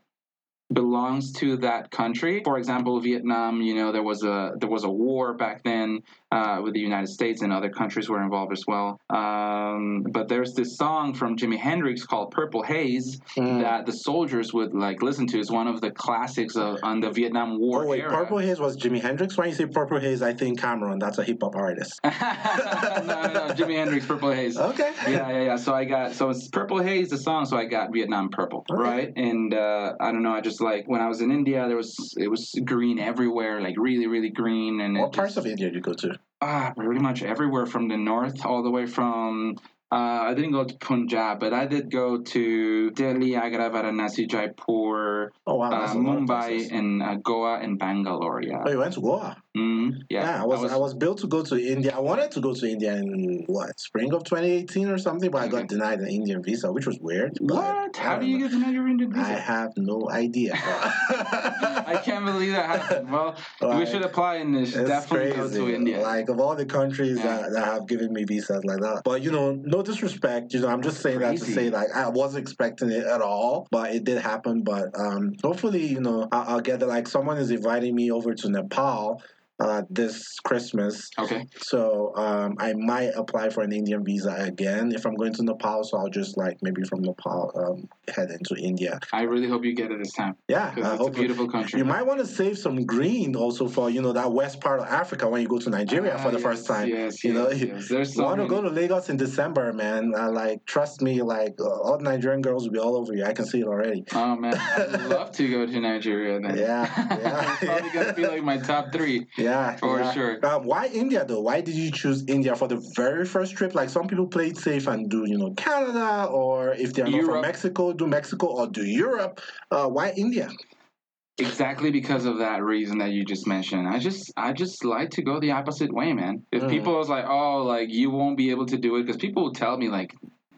Speaker 2: belongs to that country. For example, Vietnam. You know, there was a there was a war back then uh, with the United States, and other countries were involved as well. Um, but there's this song from Jimi Hendrix called "Purple Haze"
Speaker 1: Mm.
Speaker 2: that the soldiers would like listen to. It's one of the classics of on the Vietnam War
Speaker 1: Oh wait,
Speaker 2: era.
Speaker 1: Purple Haze was Jimi Hendrix. When you say Purple Haze, I think Cam'ron. That's a hip hop artist.
Speaker 2: no, no, no, Jimi Hendrix, Purple Haze.
Speaker 1: Okay.
Speaker 2: Yeah, yeah, yeah. So I got so it's Purple Haze, the song. So I got Vietnam Purple,
Speaker 1: Okay.
Speaker 2: right? And uh, I don't know. I just like when I was in India, there was it was green everywhere, like really, really green. And
Speaker 1: What parts
Speaker 2: just,
Speaker 1: of India did you go to?
Speaker 2: ah, pretty much everywhere from the north all the way from. Uh, I didn't go to Punjab, but I did go to Delhi, Agra, Varanasi, Jaipur,
Speaker 1: Oh wow,
Speaker 2: uh,
Speaker 1: that's a lot of
Speaker 2: Mumbai, and uh, Goa, and Bangalore. Yeah.
Speaker 1: Oh, you went to Goa.
Speaker 2: Mm, yeah.
Speaker 1: Yeah, I was, I was built to go to India. I wanted to go to India in what spring of 2018 or something, but I got denied an Indian visa, which was weird.
Speaker 2: What?
Speaker 1: I
Speaker 2: How do you
Speaker 1: know.
Speaker 2: get know you're Indian visa?
Speaker 1: I have no idea.
Speaker 2: I can't believe that happened. Well, we should apply and definitely
Speaker 1: crazy.
Speaker 2: go to India.
Speaker 1: Like of all the countries
Speaker 2: Yeah.
Speaker 1: that, that have given me visas like that. But you know, no disrespect. You know, I'm just saying that to say like I wasn't expecting it at all, but it did happen. But um, hopefully, you know, I'll, I'll get it. Like someone is inviting me over to Nepal. Uh, this Christmas,
Speaker 2: okay.
Speaker 1: so um, I might apply for an Indian visa again if I'm going to Nepal. So I'll just like maybe from Nepal um, head into India.
Speaker 2: I really hope you get it this time
Speaker 1: Yeah,
Speaker 2: because
Speaker 1: I
Speaker 2: it's a beautiful country.
Speaker 1: you might want to save some green also for you know that west part of Africa when you go to Nigeria
Speaker 2: Ah,
Speaker 1: for the
Speaker 2: yes,
Speaker 1: first time.
Speaker 2: Yes,
Speaker 1: you
Speaker 2: yes,
Speaker 1: you
Speaker 2: yes. There's so
Speaker 1: want to go to Lagos in December, man. Uh, like, trust me, like uh, all Nigerian girls will be all over you. I can see it already.
Speaker 2: Oh man, I'd love to go to Nigeria then.
Speaker 1: Yeah, yeah,
Speaker 2: it's probably gonna be like my top three.
Speaker 1: Yeah,
Speaker 2: For
Speaker 1: yeah.
Speaker 2: sure.
Speaker 1: Um, why India though? Why did you choose India for the very first trip? Like some people play it safe and do, you know, Canada, or if they're not from Mexico, do Mexico or do Europe. Uh, why India?
Speaker 2: Exactly because of that reason that you just mentioned. I just I just like to go the opposite way, man. If
Speaker 1: Mm.
Speaker 2: people was like, oh, like you won't be able to do it, because people will tell me like,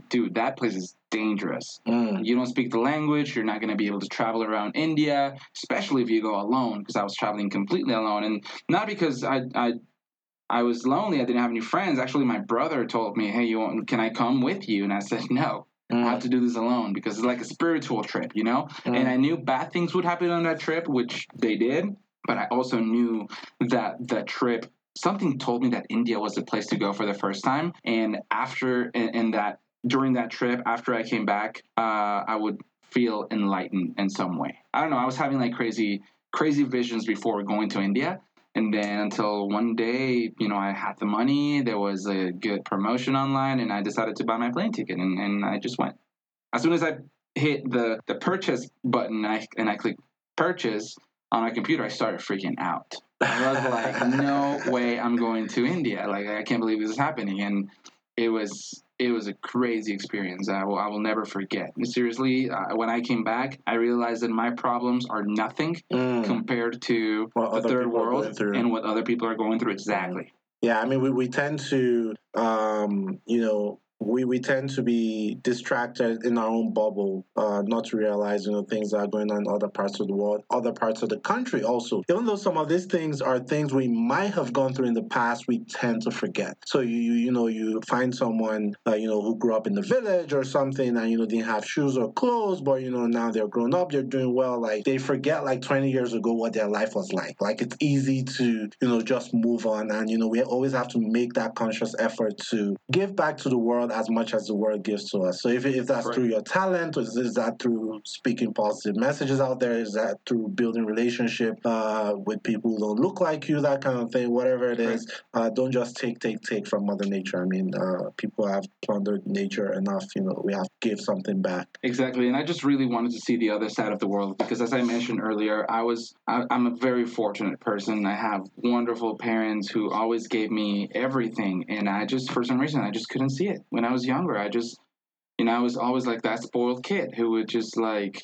Speaker 2: dude, that place is dangerous.
Speaker 1: Mm.
Speaker 2: You don't speak the language. You're not going to be able to travel around India, especially if you go alone. Because I was traveling completely alone, and not because I I I was lonely. I didn't have any friends. Actually, my brother told me, "Hey, you want, can I come with you?" And I said, "No." I have to do this alone because it's like a spiritual trip, you know.
Speaker 1: Mm.
Speaker 2: And I knew bad things would happen on that trip, which they did. But I also knew that that trip something told me that India was the place to go for the first time. And after and, and that during that trip, after I came back, uh, I would feel enlightened in some way. I don't know. I was having like crazy crazy visions before going to India. And then until one day, you know, I had the money, there was a good promotion online, and I decided to buy my plane ticket, and, and I just went. As soon as I hit the, the purchase button I, and I clicked purchase on my computer, I started freaking out. I was like, no way I'm going to India. Like, I can't believe this is happening. And it was it was a crazy experience. I will, I will never forget. Seriously, uh, when I came back, I realized that my problems are nothing
Speaker 1: Mm.
Speaker 2: compared to
Speaker 1: What
Speaker 2: the third
Speaker 1: people are going
Speaker 2: world and what other people are going through. Exactly.
Speaker 1: Yeah, I mean, we, we tend to, um, you know, we, we tend to be distracted in our own bubble, uh, not to realize, things that are going on in other parts of the world, other parts of the country also. Even though some of these things are things we might have gone through in the past, we tend to forget. So you, you, you know, you find someone, uh, you know, who grew up in the village or something and, you know, didn't have shoes or clothes, but, you know, now they're grown up, they're doing well. Like they forget like 20 years ago what their life was like. Like it's easy to, you know, just move on. And, you know, we always have to make that conscious effort to give back to the world as much as the world gives to us. So if, if that's
Speaker 2: Right.
Speaker 1: through your talent, or is, is that through speaking positive messages out there? Is that through building relationship uh, with people who don't look like you, that kind of thing, whatever it is, uh, don't just take, take, take from Mother Nature. I mean, uh, people have plundered nature enough, you know, we have to give something back.
Speaker 2: Exactly, and I just really wanted to see the other side of the world because, as I mentioned earlier, I was I, I'm a very fortunate person. I have wonderful parents who always gave me everything, and I just for some reason I just couldn't see it when I was younger. I just you know I was always like that spoiled kid who would just like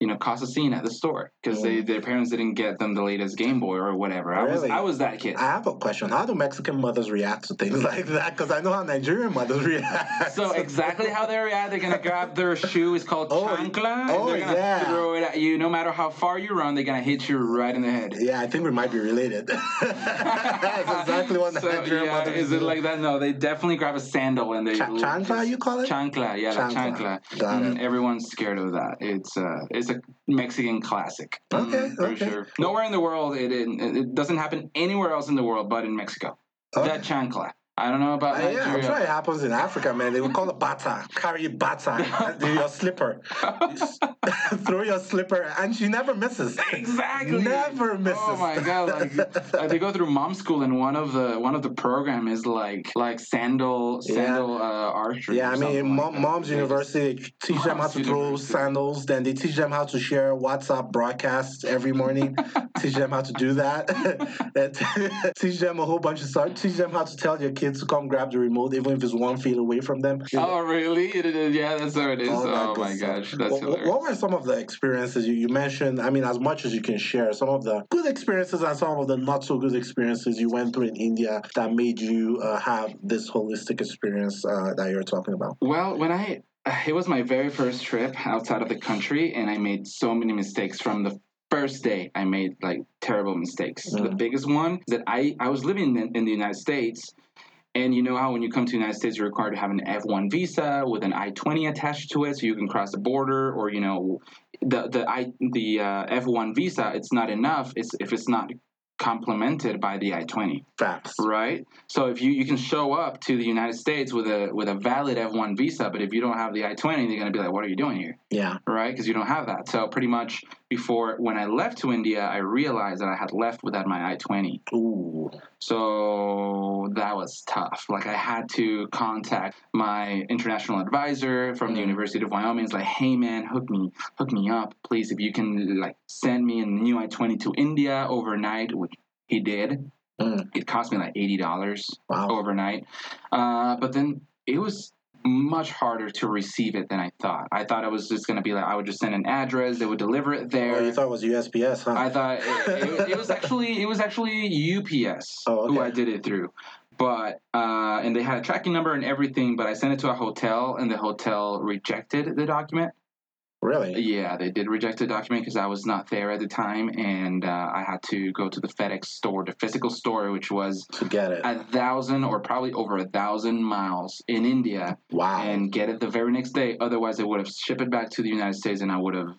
Speaker 2: you know cause a scene at the store because they their parents didn't get them the latest Game Boy or whatever. I was
Speaker 1: Really?
Speaker 2: I was that kid.
Speaker 1: I have a question. How do Mexican mothers react to things like that? Because I know how Nigerian mothers react.
Speaker 2: So exactly how they react, they're gonna grab their shoe. It's called
Speaker 1: Oh,
Speaker 2: chancla. and
Speaker 1: oh,
Speaker 2: they're gonna
Speaker 1: yeah.
Speaker 2: throw it at you. No matter how far you run, they're gonna hit you right in the head.
Speaker 1: Yeah, I think we might be related. That's exactly what
Speaker 2: so,
Speaker 1: Nigerian
Speaker 2: yeah,
Speaker 1: mothers
Speaker 2: Is it like that? No, they definitely grab a sandal and they
Speaker 1: Cha- chancla, you call it?
Speaker 2: chancla. Yeah,
Speaker 1: Chancla.
Speaker 2: chancla.
Speaker 1: Got
Speaker 2: Mm,
Speaker 1: it.
Speaker 2: everyone's scared of that. It's uh, it's a Mexican classic.
Speaker 1: Okay,
Speaker 2: Mm, for
Speaker 1: okay.
Speaker 2: sure. Nowhere in the world it, it it doesn't happen anywhere else in the world but in Mexico.
Speaker 1: Okay.
Speaker 2: That chancla. I don't know about
Speaker 1: Uh, yeah, I'm sure it happens in Africa, man. They would call it bata. Carry bata. your slipper. Throw your slipper, and she never misses.
Speaker 2: Exactly.
Speaker 1: Never misses.
Speaker 2: Oh my god! Like, like they go through mom school, and one of the one of the program is like like sandal
Speaker 1: Yeah.
Speaker 2: sandal uh, archery.
Speaker 1: Yeah, I mean, mom, mom's university they teach them how to throw
Speaker 2: University.
Speaker 1: sandals. Then they teach them how to share WhatsApp broadcasts every morning. teach them how to do that. Teach them a whole bunch of stuff. Teach them how to tell your kids to come grab the remote, even if it's one feet away from them.
Speaker 2: Oh really? It is- yeah, that's how it is. Oh my gosh, that's
Speaker 1: What- what,
Speaker 2: hilarious.
Speaker 1: what were some of the experiences you, you mentioned? I mean, as much as you can share, some of the good experiences and some of the not so good experiences you went through in India that made you uh, have this holistic experience uh, that you're talking about.
Speaker 2: Well, when I it was my very first trip outside of the country, and I made so many mistakes from the first day. I made like terrible mistakes. The
Speaker 1: Mm.
Speaker 2: biggest one is that I I was living in, in the United States. And you know how when you come to the United States, you're required to have an F1 visa with an I-20 attached to it, so you can cross the border. Or you know, the the I the uh, F1 visa, it's not enough. It's if it's not complemented by the I-20
Speaker 1: Facts.
Speaker 2: right? So if you you can show up to the United States with a with a valid F1 visa, but if you don't have the I-20, they're gonna be like, "What are you doing here?"
Speaker 1: Yeah.
Speaker 2: Right? Because you don't have that. So pretty much before when I left to India, I realized that I had left without my I-20.
Speaker 1: Ooh.
Speaker 2: So that was tough. Like I had to contact my international advisor from the
Speaker 1: Mm.
Speaker 2: University of Wyoming. It's like, hey man, hook me, hook me up, please. If you can like send me a new I-20 to India overnight, which he did.
Speaker 1: Mm.
Speaker 2: It cost me like eighty dollars
Speaker 1: Wow.
Speaker 2: overnight. Uh, but then it was much harder to receive it than I thought. I thought it was just gonna be like I would just send an address, they would deliver it there.
Speaker 1: Oh, you thought it was USPS, huh?
Speaker 2: I thought it, it, it was actually it was actually UPS
Speaker 1: Oh,
Speaker 2: who. I did it through. But uh, and they had a tracking number and everything, but I sent it to a hotel and the hotel rejected the document.
Speaker 1: Really?
Speaker 2: Yeah, they did reject the document because I was not there at the time, and uh, I had to go to the FedEx store, the physical store, which was
Speaker 1: To get it.
Speaker 2: a thousand or probably over a thousand miles in India,
Speaker 1: Wow.
Speaker 2: and get it the very next day. Otherwise, they would have shipped it back to the United States, and I would have,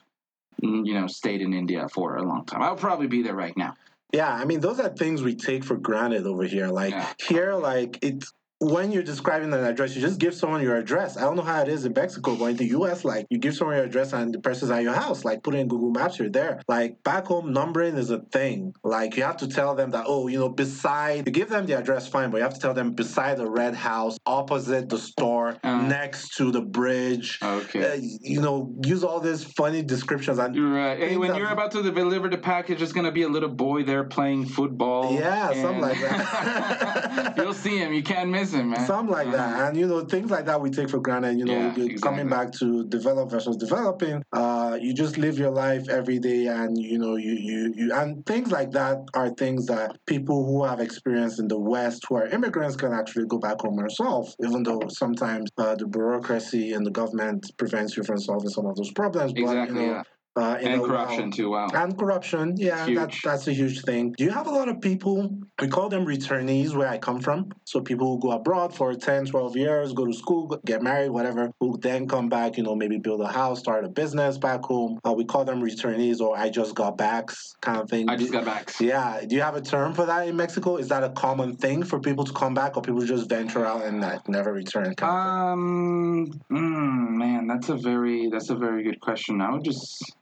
Speaker 2: mm, you know, stayed in India for a long time. I'll probably be there right now.
Speaker 1: Yeah, I mean, those are things we take for granted over here. Like
Speaker 2: Yeah.
Speaker 1: here, like it's when you're describing an address, you just give someone your address. I don't know how it is in Mexico, but in the U.S., like you give someone your address and the person's at your house. Like put it in Google Maps, you're there. Like back home, numbering is a thing. Like you have to tell them that oh, you know, beside you give them the address, fine, but you have to tell them beside the red house, opposite the store,
Speaker 2: Uh.
Speaker 1: next to the bridge.
Speaker 2: Okay.
Speaker 1: Uh, you know, use all these funny descriptions and
Speaker 2: You're right. Hey, when you're about to deliver the package, there's gonna be a little boy there playing football.
Speaker 1: Yeah, something like that.
Speaker 2: You'll see him. You can't miss him, man.
Speaker 1: Something like that, and you know things like that we take for granted. You know,
Speaker 2: Yeah,
Speaker 1: you- coming back to develop versus developing, uh, you just live your life every day, and you know, you you you and things like that are things that people who have experience in the West, who are immigrants, can actually go back home and solve. Even though sometimes uh, the bureaucracy and the government prevents you from solving some of those problems, but
Speaker 2: Exactly.
Speaker 1: you know,
Speaker 2: yeah.
Speaker 1: Uh, in
Speaker 2: And corruption
Speaker 1: while-
Speaker 2: too. Wow.
Speaker 1: and corruption, yeah,
Speaker 2: Huge.
Speaker 1: that's a huge thing. Do you have a lot of people? We call them returnees where I come from. So people who go abroad for 10, 12 years, go to school, get married, whatever, who then come back, you know, maybe build a house, start a business back home. Uh, we call them returnees or I just got backs kind of thing.
Speaker 2: I just got back.
Speaker 1: yeah. Do you have a term for that in Mexico? Is that a common thing for people to come back or people just venture out and like, never return?
Speaker 2: Um, mm, man, that's a very that's a very good question. I would just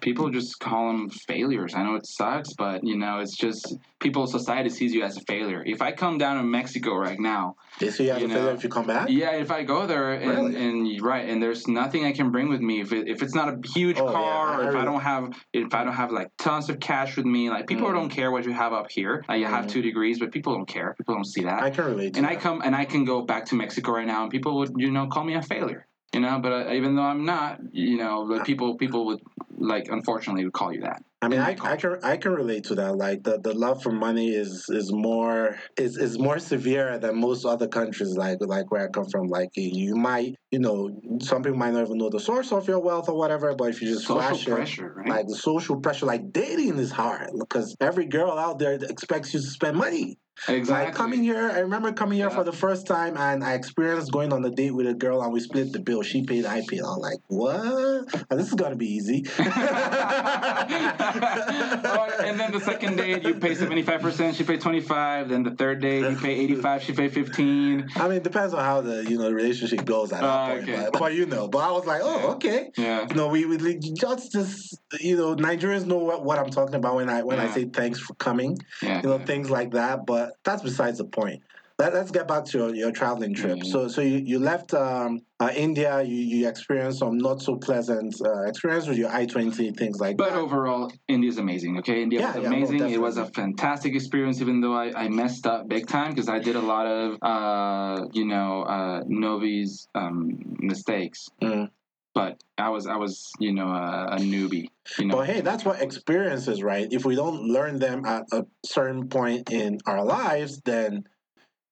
Speaker 2: people just call them failures. I know it sucks, but you know, it's just people society sees you as a failure. If I come down to Mexico right now,
Speaker 1: They see you as
Speaker 2: you
Speaker 1: a failure if you come back?
Speaker 2: yeah, if I go there and
Speaker 1: Really?
Speaker 2: and right, and there's nothing I can bring with me if it, if it's not a huge
Speaker 1: Oh, yeah,
Speaker 2: car,
Speaker 1: I
Speaker 2: or if I don't have if I don't have like tons of cash with me, like people
Speaker 1: Mm.
Speaker 2: don't care what you have up here. Like you have
Speaker 1: Mm.
Speaker 2: two degrees, but people don't care. People don't see that
Speaker 1: I can relate to
Speaker 2: and I come and I can go back to Mexico right now, and people would you know call me a failure. You know, but uh, even though I'm not, you know, but people people would like unfortunately would call you that.
Speaker 1: I mean, I, I can I can relate to that. Like the, the love for money is is more is is more severe than most other countries. Like like where I come from. Like you might you know some people might not even know the source of your wealth or whatever. But if you just
Speaker 2: Social
Speaker 1: flash it,
Speaker 2: pressure, right?
Speaker 1: like the social pressure, like dating is hard because every girl out there expects you to spend money.
Speaker 2: Exactly.
Speaker 1: Like coming here, I remember coming here
Speaker 2: Yeah.
Speaker 1: for the first time, and I experienced going on a date with a girl, and we split the bill. She paid, I paid. I'm like, what? And this is gonna be easy.
Speaker 2: oh, and then the second date you pay seventy five percent, she paid twenty five. Then the third date you pay eighty five, she paid fifteen.
Speaker 1: I mean, it depends on how the you know relationship goes at that
Speaker 2: Ah,
Speaker 1: point.
Speaker 2: okay.
Speaker 1: But, but you know, but I was like, oh, okay.
Speaker 2: Yeah.
Speaker 1: You know, we, we just just you know, Nigerians know what, what I'm talking about when I when I say thanks for coming.
Speaker 2: Yeah.
Speaker 1: You know, things like that. But that's besides the point. Let, let's get back to your, your traveling trip.
Speaker 2: Mhm.
Speaker 1: So so you, you left um, uh, India. You, you experienced some not so pleasant uh, experience with your I twenty things like that.
Speaker 2: But
Speaker 1: that.
Speaker 2: overall, is amazing. Okay, India
Speaker 1: Yeah,
Speaker 2: was
Speaker 1: yeah,
Speaker 2: amazing. it was a fantastic experience, even though I, I messed up big time because I did a lot of, uh, you know, uh, Novi's um, mistakes.
Speaker 1: Mm.
Speaker 2: But I was, I was, you know, a, a newbie. You know,
Speaker 1: But hey, that's what experience is, right? If we don't learn them at a certain point in our lives, then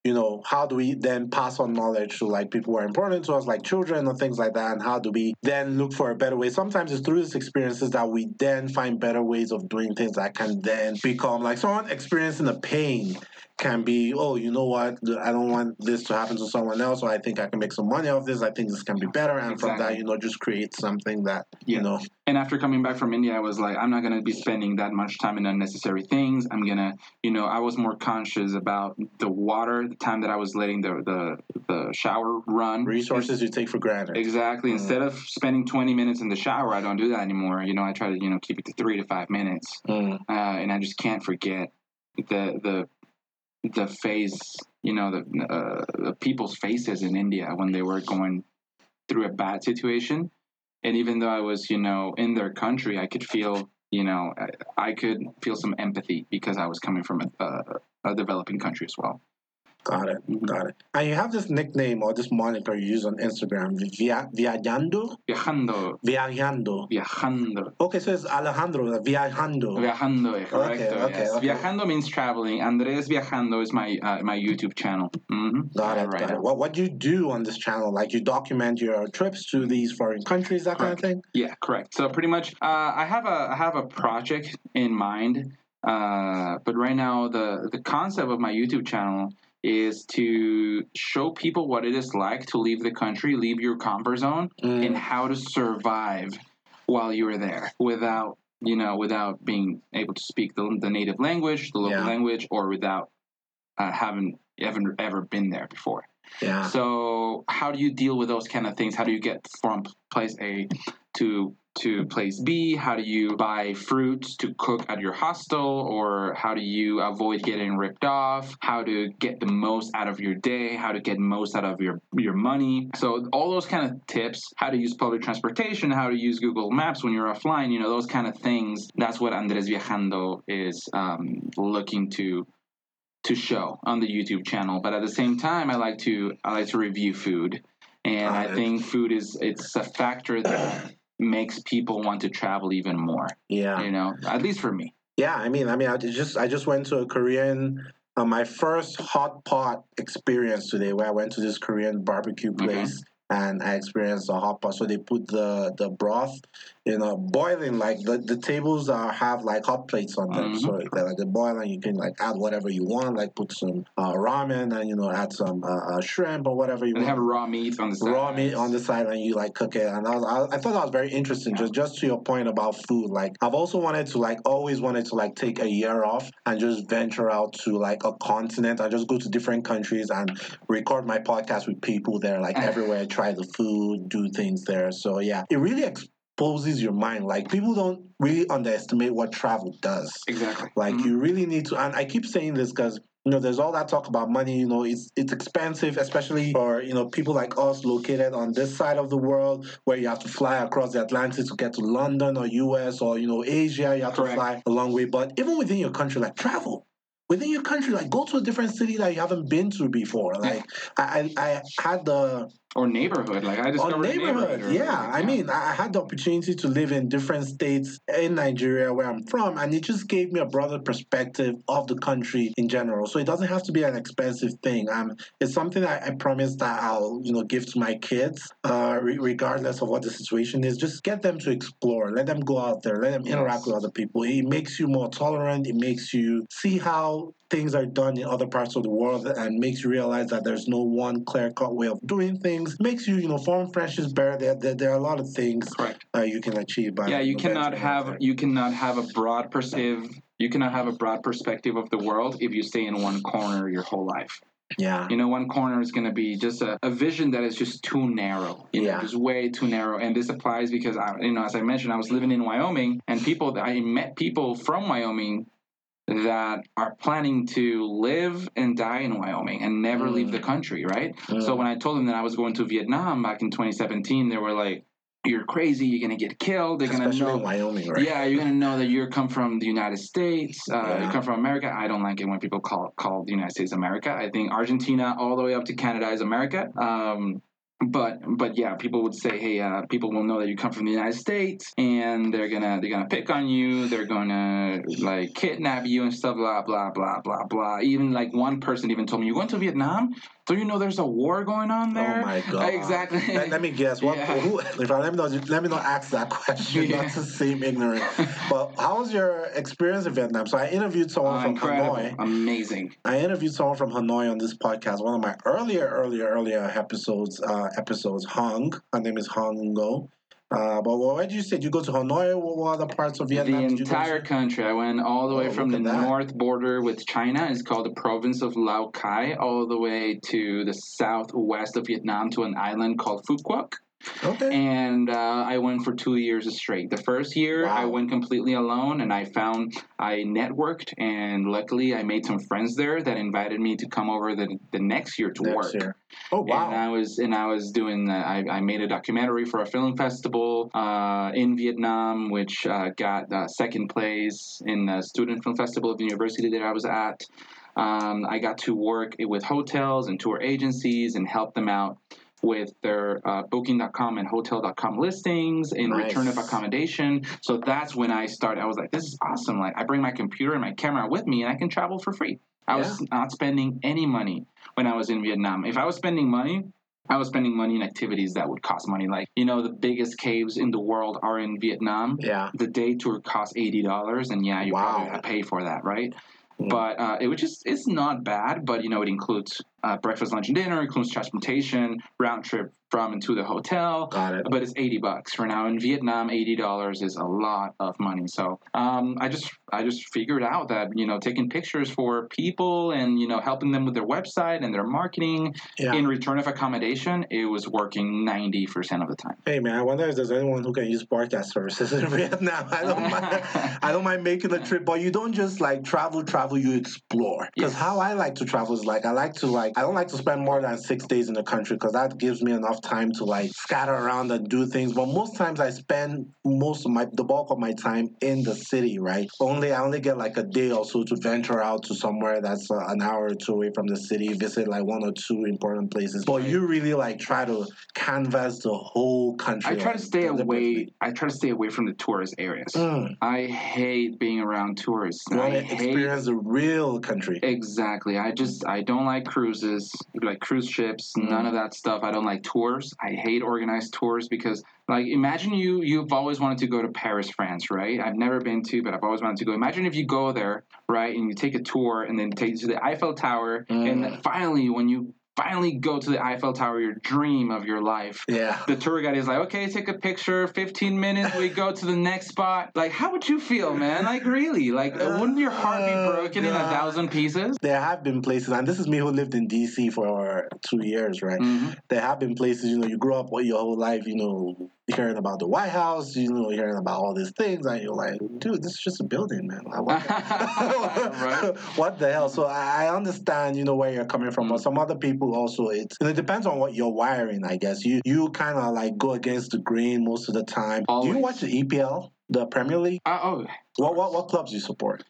Speaker 1: you know, how do we then pass on knowledge to like people who are important to us, like children or things like that? And how do we then look for a better way? Sometimes it's through these experiences that we then find better ways of doing things that can then become like someone experiencing a pain can be, oh, you know what? I don't want this to happen to someone else, or I think I can make some money off this. I think this can be better. And from that, you know, just create something that,
Speaker 2: Yeah.
Speaker 1: you know,
Speaker 2: And after coming back from India, I was like, I'm not gonna be spending that much time in unnecessary things. I'm gonna, you know, I was more conscious about the water, the time that I was letting the the, the shower run.
Speaker 1: resources you take for granted.
Speaker 2: Exactly.
Speaker 1: Mhm.
Speaker 2: Instead of spending 20 minutes in the shower, I don't do that anymore. You know, I try to, you know, keep it to three to five minutes.
Speaker 1: Mm.
Speaker 2: Uh, and I just can't forget the the the face, you know, the, uh, the people's faces in India when they were going through a bad situation. And even though I was, you know, in their country, I could feel, you know, I, could feel some empathy because I was coming from a, a, a developing country as well.
Speaker 1: Got it.
Speaker 2: Mhm.
Speaker 1: Got it. And you have this nickname or this moniker you use on Instagram, Via, Viajando?
Speaker 2: Viajando.
Speaker 1: Viajando.
Speaker 2: Viajando.
Speaker 1: Okay, so it's Alejandro, Viajando.
Speaker 2: Viajando, correcto.
Speaker 1: Okay, okay,
Speaker 2: yes.
Speaker 1: okay.
Speaker 2: Viajando means traveling. Andres Viajando is my uh, my YouTube channel. Mm-hmm.
Speaker 1: Got it. Got it. What, what do you do on this channel? Like you document your trips to these foreign countries, that kind of thing?
Speaker 2: Yeah, correct. So pretty much, uh, I have a I have a project in mind, uh, but right now the the concept of my YouTube channel is to show people what it is like to leave the country, leave your comfort zone,
Speaker 1: Mm.
Speaker 2: and how to survive while you are there without you know without being able to speak the, the native language, the local
Speaker 1: Yeah.
Speaker 2: language, or without uh, having ever ever been there before.
Speaker 1: Yeah.
Speaker 2: So how do you deal with those kind of things? How do you get from place A to to place B? How do you buy fruits to cook at your hostel? Or how do you avoid getting ripped off? How to get the most out of your day? How to get most out of your your money? So all those kind of tips, how to use public transportation, how to use Google Maps when you're offline, you know, those kind of things. That's what Andres Viajando is um, looking to to show on the YouTube channel. But at the same time, I like to I like to review food, and I think food is it's a factor that makes people want to travel even more.
Speaker 1: Yeah.
Speaker 2: You know, at least for me.
Speaker 1: Yeah, I mean, I mean, I just I just went to a Korean, uh, my first hot pot experience today, where I went to this Korean barbecue
Speaker 2: Okay.
Speaker 1: place and I experienced a hot pot. So they put the the broth, you know, boiling like the, the tables are have like hot plates on them,
Speaker 2: Mhm.
Speaker 1: so they're like they boil and you can like add whatever you want, like put some uh, ramen and you know add some uh, uh, shrimp or whatever you
Speaker 2: And
Speaker 1: want.
Speaker 2: have raw meat on the side.
Speaker 1: raw meat on the side and you like cook it. And I, was, I, I thought that was very interesting just just to your point about food. Like i've also wanted to like always wanted to like take a year off and just venture out to like a continent. And just go to different countries and record my podcast with people there like everywhere try the food do things there. So yeah it really exposes your mind like people don't really underestimate what travel does
Speaker 2: Exactly.
Speaker 1: like
Speaker 2: Mhm.
Speaker 1: you really need to, and I keep saying this because you know there's all that talk about money. You know, it's it's expensive, especially for you know people like us located on this side of the world where you have to fly across the Atlantic to get to London or US or you know Asia. You have
Speaker 2: Correct.
Speaker 1: to fly a long way. But even within your country, like travel. Within your country, like go to a different city that you haven't been to before. Like I, I had the
Speaker 2: Or neighborhood. Like I discovered
Speaker 1: neighborhood.
Speaker 2: neighborhood.
Speaker 1: Yeah, I mean, I I had the opportunity to live in different states in Nigeria where I'm from, and it just gave me a broader perspective of the country in general. So it doesn't have to be an expensive thing. Um, it's something I, I promise that I'll, you know, give to my kids, uh, re- regardless of what the situation is. Just get them to explore. Let them go out there. Let them interact
Speaker 2: Yes.
Speaker 1: with other people. It makes you more tolerant. It makes you see how things are done in other parts of the world and makes you realize that there's no one clear cut way of doing things. Makes you, you know, form friendships better. There, there, there are a lot of things
Speaker 2: Correct.
Speaker 1: uh, you can achieve by
Speaker 2: yeah you cannot have you cannot have a broad perspective you cannot have a broad perspective of the world if you stay in one corner your whole life
Speaker 1: Yeah.
Speaker 2: you know one corner is going to be just a, a vision that is just too narrow you know
Speaker 1: Yeah.
Speaker 2: just way too narrow and this applies because I, you know as i mentioned i was living in wyoming and people i met people from wyoming that are planning to live and die in wyoming and never leave
Speaker 1: Mm.
Speaker 2: the country right
Speaker 1: Mm.
Speaker 2: so when I told them that I was going to Vietnam back in 2017, they were like, "You're crazy. You're gonna get killed. They're gonna
Speaker 1: Especially
Speaker 2: know."
Speaker 1: in Wyoming, right?
Speaker 2: Yeah, you're gonna know that you come from the United States. Uh,
Speaker 1: Yeah.
Speaker 2: You come from America. I don't like it when people call call the United States America. I think Argentina all the way up to Canada is America. Um, but but yeah, people would say, hey, uh, people will know that you come from the United States, and they're gonna they're gonna pick on you. They're gonna like kidnap you and stuff. Blah blah blah blah blah. Even like one person even told me, "You going to Vietnam? Don't you know there's a war going on there?"
Speaker 1: Oh my god!
Speaker 2: Exactly.
Speaker 1: Let, let me guess. What?
Speaker 2: Yeah.
Speaker 1: Who, if I, let me not let me not ask that question.
Speaker 2: Yeah.
Speaker 1: Not to seem ignorant. but how was your experience in Vietnam? So I interviewed someone from
Speaker 2: incredible,
Speaker 1: Hanoi.
Speaker 2: amazing.
Speaker 1: I interviewed someone from Hanoi on this podcast. One of my earlier, earlier, earlier episodes. Uh, episodes. Hong. Her name is Hong Go. Uh, but what did you say? Did you go to Hanoi? What, other parts of Vietnam
Speaker 2: the
Speaker 1: did you go
Speaker 2: entire country. I went all the way
Speaker 1: Oh,
Speaker 2: from the
Speaker 1: that.
Speaker 2: north border with China. It's called the province of Lao Cai, all the way to the southwest of Vietnam to an island called Phu Quoc.
Speaker 1: Okay.
Speaker 2: And uh, I went for two years straight. The first year, I went completely alone, and I found I networked, and luckily, I made some friends there that invited me to come over the the next year to
Speaker 1: Next
Speaker 2: work.
Speaker 1: year. Oh wow! And.
Speaker 2: I was and I was doing. Uh, I, I made a documentary for a film festival uh, in Vietnam, which uh, got uh, second place in the student film festival of the university that I was at. Um, I got to work with hotels and tour agencies and help them out with their uh, booking.com and hotel.com listings in
Speaker 1: Nice.
Speaker 2: return of accommodation. So that's when I started. I was like, this is awesome. Like, I bring my computer and my camera with me and I can travel for free. I was not spending any money when I was in Vietnam. If I was spending money, I was spending money in activities that would cost money. Like, you know, the biggest caves in the world are in Vietnam.
Speaker 1: Yeah.
Speaker 2: The day tour costs eighty dollars, and yeah, you probably
Speaker 1: Wow.
Speaker 2: have to pay for that, right?
Speaker 1: Mm.
Speaker 2: But uh, it was just it's not bad, but you know it includes uh, breakfast, lunch, and dinner, includes transportation, round trip from and to the hotel.
Speaker 1: Got it.
Speaker 2: But it's eighty bucks for now. In Vietnam, eighty dollars is a lot of money. So um, I just I just figured out that you know taking pictures for people and you know helping them with their website and their marketing
Speaker 1: Yeah.
Speaker 2: in return of accommodation, it was working ninety percent of the time.
Speaker 1: Hey man, I wonder if there's anyone who can use podcast services in Vietnam. I don't mind. I don't mind making a trip, but you don't just like travel, travel. You explore. Because
Speaker 2: Yes.
Speaker 1: how I like to travel is like I like to like I don't like to spend more than six days in the country because that gives me enough time to like scatter around and do things. But most times I spend most of my the bulk of my time in the city. Right. Only I only get like a day or so to venture out to somewhere that's uh, an hour or two away from the city, visit like one or two important places. But you really like try to canvas the whole country.
Speaker 2: I try to stay away. I try to stay away from the tourist areas.
Speaker 1: Mm.
Speaker 2: I hate being around tourists.
Speaker 1: You want
Speaker 2: I
Speaker 1: to
Speaker 2: hate
Speaker 1: experience the real country.
Speaker 2: exactly. I just I don't like cruises, like cruise ships.
Speaker 1: Mm.
Speaker 2: None of that stuff. I don't like tours. I hate organized tours because like imagine you you've always wanted to go to Paris, France, right? I've never been to, but I've always wanted to go. Imagine if you go there, right, and you take a tour and then take you to the Eiffel Tower,
Speaker 1: Mm.
Speaker 2: and then finally when you finally go to the Eiffel Tower, your dream of your life
Speaker 1: Yeah.
Speaker 2: the tour guide is like, okay, take a picture, 15 minutes, we go to the next spot. Like, how would you feel, man? Like, really? Like, wouldn't your heart be
Speaker 1: Oh,
Speaker 2: broken in a thousand pieces?
Speaker 1: There have been places, and this is me who lived in DC for two years, right?
Speaker 2: Mhm.
Speaker 1: There have been places, you know, you grow up all your whole life, you know, hearing about the White House, you know, hearing about all these things, and you're like, dude, this is just a building, man. Like, What,
Speaker 2: Right.
Speaker 1: what the hell? So I understand, you know, where you're coming from, but
Speaker 2: Mm.
Speaker 1: some other people also, it's it depends on what you're wiring, I guess. You you kind of like go against the grain most of the time. Do you watch the EPL, the Premier League?
Speaker 2: Uh, oh,
Speaker 1: What what what clubs do you support?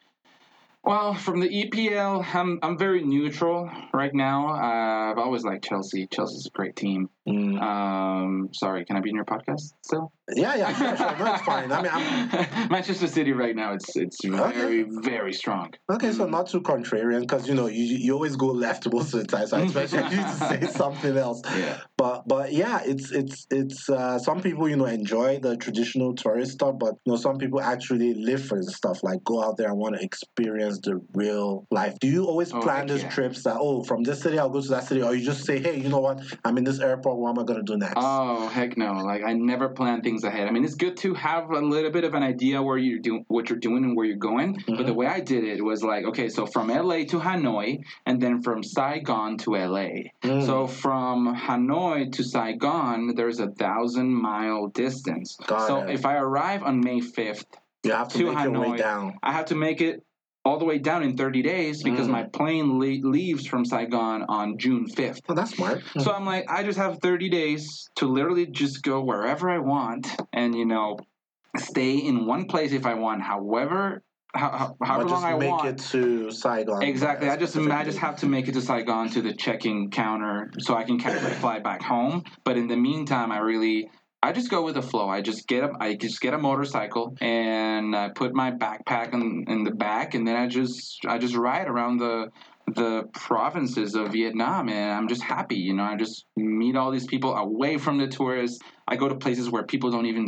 Speaker 2: well, from the EPL, I'm, I'm very neutral right now. Uh, I've always liked Chelsea. Chelsea's a great team.
Speaker 1: Mm.
Speaker 2: Um, sorry, can I be in your podcast still?
Speaker 1: Yeah, yeah, sure, sure. No, fine. I mean, I'm,
Speaker 2: Manchester City right now, it's it's very, very strong.
Speaker 1: okay, so not too contrarian because you know you you always go left most of the time. So I expect you to say something else.
Speaker 2: Yeah.
Speaker 1: But but yeah, it's it's it's uh, some people you know enjoy the traditional tourist stuff, but you know some people actually live for the stuff like go out there and want to experience the real life. Do you always
Speaker 2: Oh,
Speaker 1: plan
Speaker 2: heck
Speaker 1: these
Speaker 2: yeah.
Speaker 1: trips that oh from this city I'll go to that city, or you just say hey you know what I'm in this airport, what am I gonna do next?
Speaker 2: Oh heck no! Like I never plan things ahead. I mean, it's good to have a little bit of an idea where you're doing, what you're doing, and where you're going. But
Speaker 1: Mm-hmm.
Speaker 2: the way I did it was like, okay, so from LA to Hanoi, and then from Saigon to LA.
Speaker 1: Mm.
Speaker 2: So from Hanoi to Saigon, there's a thousand mile distance.
Speaker 1: Got
Speaker 2: so
Speaker 1: it.
Speaker 2: if I arrive on May fifth,
Speaker 1: you have to
Speaker 2: to
Speaker 1: make your way
Speaker 2: Hanoi.
Speaker 1: down.
Speaker 2: I have to make it all the way down in 30 days because
Speaker 1: Mm.
Speaker 2: my plane le- leaves from Saigon on June 5th.
Speaker 1: Oh, that's smart.
Speaker 2: So I'm like, I just have 30 days to literally just go wherever I want and, you know, stay in one place if I want, however, how, how, however
Speaker 1: but
Speaker 2: long
Speaker 1: just
Speaker 2: I
Speaker 1: make it to Saigon.
Speaker 2: Exactly. I just I just have to make it to Saigon to the check-in counter so I can catch my flight back home. But in the meantime, I really I just go with the flow. I just get a I just get a motorcycle and I put my backpack in, in the back, and then I just I just ride around the the provinces of Vietnam, and I'm just happy. You know, I just meet all these people away from the tourists. I go to places where people don't even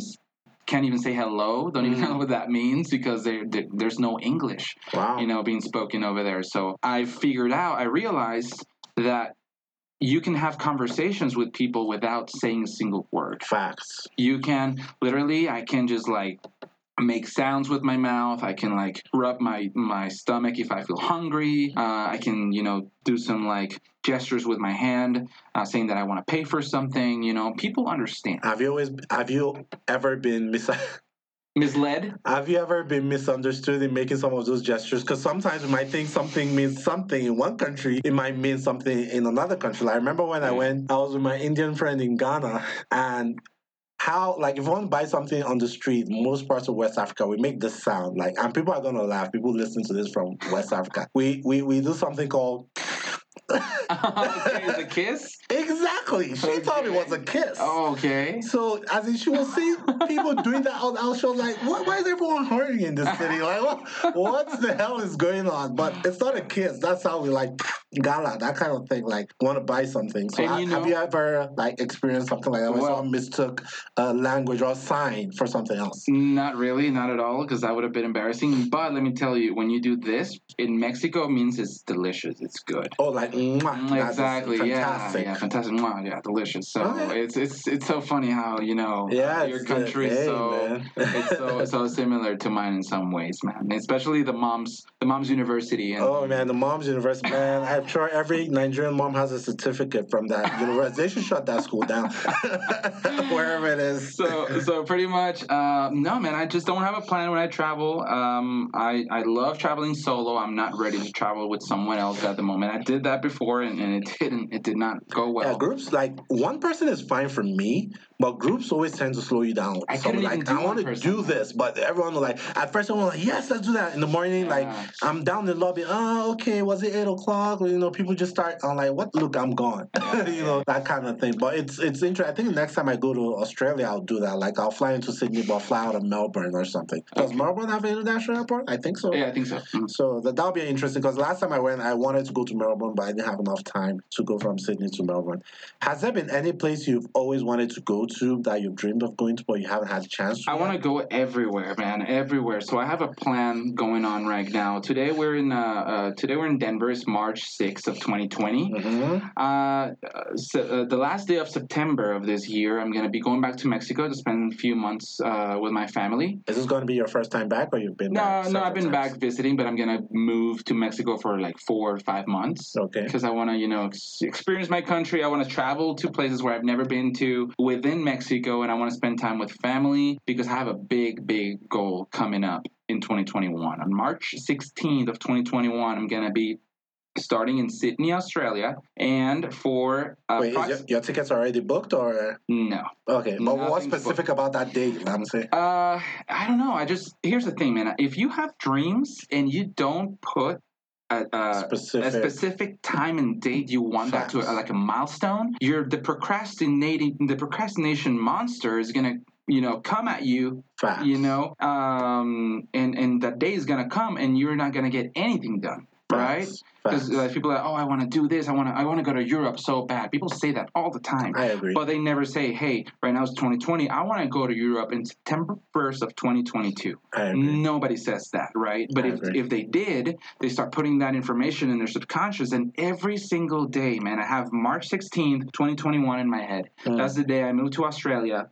Speaker 2: can't even say hello, don't even
Speaker 1: Mm.
Speaker 2: know what that means because there there's no English
Speaker 1: Wow.
Speaker 2: you know, being spoken over there. So I figured out, I realized that you can have conversations with people without saying a single word.
Speaker 1: Facts.
Speaker 2: You can literally, I can just like make sounds with my mouth. I can like rub my my stomach if I feel hungry. Uh, I can you know do some like gestures with my hand, uh, saying that I want to pay for something. You know, people understand.
Speaker 1: Have you always have you ever been mis-
Speaker 2: Misled?
Speaker 1: have you ever been misunderstood in making some of those gestures? Because sometimes we might think something means something in one country, it might mean something in another country. Like, I remember when I
Speaker 2: mm.
Speaker 1: went, I was with my Indian friend in Ghana, and how like if you want to buy something on the street, most parts of West Africa, we make this sound like, and people are gonna laugh. People listen to this from West Africa. We we we do something called oh,
Speaker 2: okay, the kiss.
Speaker 1: Exactly. She thought it was a kiss.
Speaker 2: Oh, okay.
Speaker 1: So as in she will see people doing that out loud, show like, what, why is everyone hurting in this city? Like what what the hell is going on? But it's not a kiss. That's how we like gala, that kind of thing, like want to buy something. So ha-
Speaker 2: you
Speaker 1: have you ever like experienced something like that where
Speaker 2: Well-
Speaker 1: someone mistook a language or a sign for something else?
Speaker 2: Not really, not at all, because that would have been embarrassing. But let me tell you, when you do this in Mexico, it means it's delicious. It's good.
Speaker 1: Oh, like mwah,
Speaker 2: exactly.
Speaker 1: fantastic.
Speaker 2: Yeah. Yeah. Fantastic. Mwah, yeah. Delicious. So
Speaker 1: Okay.
Speaker 2: it's it's it's so funny how you know
Speaker 1: Yeah,
Speaker 2: your country is
Speaker 1: hey,
Speaker 2: so it's so so similar to mine in some ways, man. Especially the moms the moms university. And,
Speaker 1: Oh man, the mom's university, man. I'm sure every Nigerian mom has a certificate from that university. They should shut that school down, wherever it is.
Speaker 2: so so pretty much uh, no man i just don't have a plan when i travel um, I, I love traveling solo i'm not ready to travel with someone else at the moment i did that before and, and it didn't it did not go well.
Speaker 1: Yeah, groups like one person is fine for me, but groups always tend to slow you down.
Speaker 2: I
Speaker 1: so like I want to do this, but everyone was like at first everyone was like, yes, let's do that. In the morning, like I'm down in the lobby. Oh, okay, was it eight o'clock? You know, people just start. I'm like, what? Look, I'm gone. you know that kind of thing. But it's it's interesting. I think next time I go to Australia, I'll do that. Like I'll fly into Sydney, but I'll fly out of Melbourne or something. Does
Speaker 2: Okay.
Speaker 1: Melbourne have an international airport? I think so.
Speaker 2: yeah i think so Mm.
Speaker 1: So that that'll be interesting because last time I went, I wanted to go to Melbourne, but I didn't have enough time to go from Sydney to Melbourne. Has there been any place you've always wanted to go to that you've dreamed of going to, but you haven't had a chance to?
Speaker 2: I want to go everywhere, man, everywhere. So I have a plan going on right now. Today we're in uh, uh today we're in Denver. It's March sixth of 2020.
Speaker 1: Mm-hmm.
Speaker 2: Uh, so, uh, the last day of September of this year, I'm gonna be going back to Mexico to spend a few months uh, with my family.
Speaker 1: Is this going to be your first time back, or you've been?
Speaker 2: No, no, I've been
Speaker 1: times?
Speaker 2: back visiting, but I'm gonna move to Mexico for like four or five months
Speaker 1: Okay.
Speaker 2: because I want to, you know, ex- experience my country. I want to travel to places where I've never been to within Mexico, and I want to spend time with family because I have a big, big goal coming up in 2021. On March 16th of 2021, I'm gonna be starting in Sydney, Australia, and for uh,
Speaker 1: Wait, is your, your tickets already booked, or
Speaker 2: no.
Speaker 1: okay? But what's specific about that date? I'm.
Speaker 2: Uh, I don't know. I just here's the thing, man. If you have dreams and you don't put a, a,
Speaker 1: Specific.
Speaker 2: a specific time and date you want that to
Speaker 1: Facts.
Speaker 2: like a milestone, you're the procrastinating the procrastination monster is gonna you know come at you
Speaker 1: Facts.
Speaker 2: you know um and and that day is gonna come and you're not gonna get anything done right because like, people are like oh i want to do this i want to i want to go to europe so bad people say that all the time
Speaker 1: I agree.
Speaker 2: but they never say, hey, right now it's 2020. I want to go to Europe in September 1st of 2022.
Speaker 1: I agree.
Speaker 2: Nobody says that, right? But
Speaker 1: I
Speaker 2: if,
Speaker 1: agree.
Speaker 2: if they did, they start putting that information in their subconscious. And every single day, man, I have March 16th, 2021 in my head.
Speaker 1: Mm.
Speaker 2: That's the day I moved to Australia.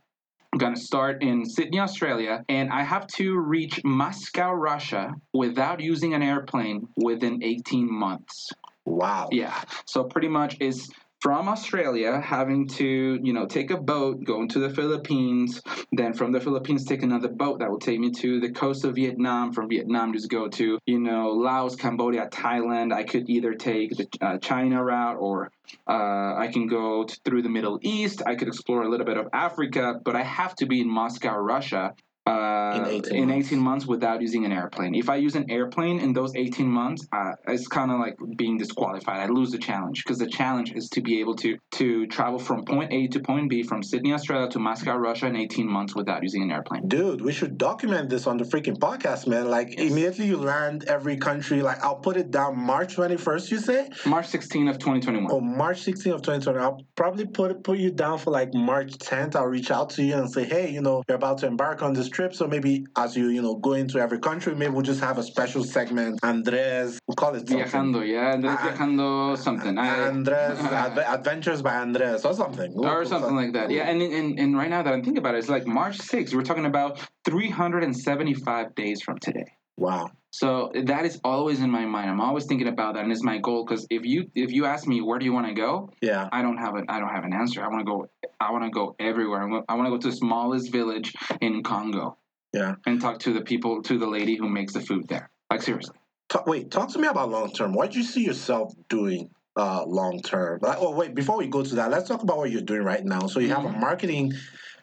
Speaker 2: I'm going to start in Sydney, Australia, and I have to reach Moscow, Russia without using an airplane within 18 months.
Speaker 1: Wow.
Speaker 2: Yeah. So pretty much is from Australia having to, you know, take a boat, go into the Philippines, then from the Philippines take another boat that will take me to the coast of Vietnam. From Vietnam, just go to, you know, Laos, Cambodia, Thailand. I could either take the uh, China route or uh, I can go t- through the Middle East. I could explore a little bit of Africa, but I have to be in Moscow, Russia. Uh,
Speaker 1: In 18
Speaker 2: in
Speaker 1: months.
Speaker 2: 18 months without using an airplane. If I use an airplane in those 18 months, uh, it's kind of like being disqualified. I lose the challenge because the challenge is to be able to to travel from point A to point B from Sydney, Australia to Moscow, Russia in 18 months without using an airplane.
Speaker 1: Dude, we should document this on the freaking podcast, man. Like
Speaker 2: Yes.
Speaker 1: immediately you land every country. Like I'll put it down March twenty first. You say?
Speaker 2: March 16 of 2021.
Speaker 1: Oh, March 16th of 2020. I'll probably put put you down for like March 10th. I'll reach out to you and say, hey, you know, you're about to embark on this trip. So maybe as you, you know, go into every country, maybe we'll just have a special segment. Andres, we'll call it something.
Speaker 2: Viajando, yeah, Andres
Speaker 1: Ah,
Speaker 2: viajando something. I-
Speaker 1: Andres, Adve- Adventures by Andres or something. We'll-
Speaker 2: or
Speaker 1: we'll-
Speaker 2: something like that. Yeah, and, and and right now that I'm thinking about it, it's like March 6th. We're talking about 375 days from today.
Speaker 1: Wow.
Speaker 2: So that is always in my mind. I'm always thinking about that, and it's my goal. Because if you if you ask me where do you want to go,
Speaker 1: Yeah.
Speaker 2: I don't have an I don't have an answer. I want to go. I want to go everywhere. I want, to go to the smallest village in Congo
Speaker 1: Yeah.
Speaker 2: and talk to the people, to the lady who makes the food there. Like seriously.
Speaker 1: Ta- wait, talk to me about long term. What do you see yourself doing uh, long term? Like, oh, wait, before we go to that, let's talk about what you're doing right now. So you have a
Speaker 2: Mhm.
Speaker 1: marketing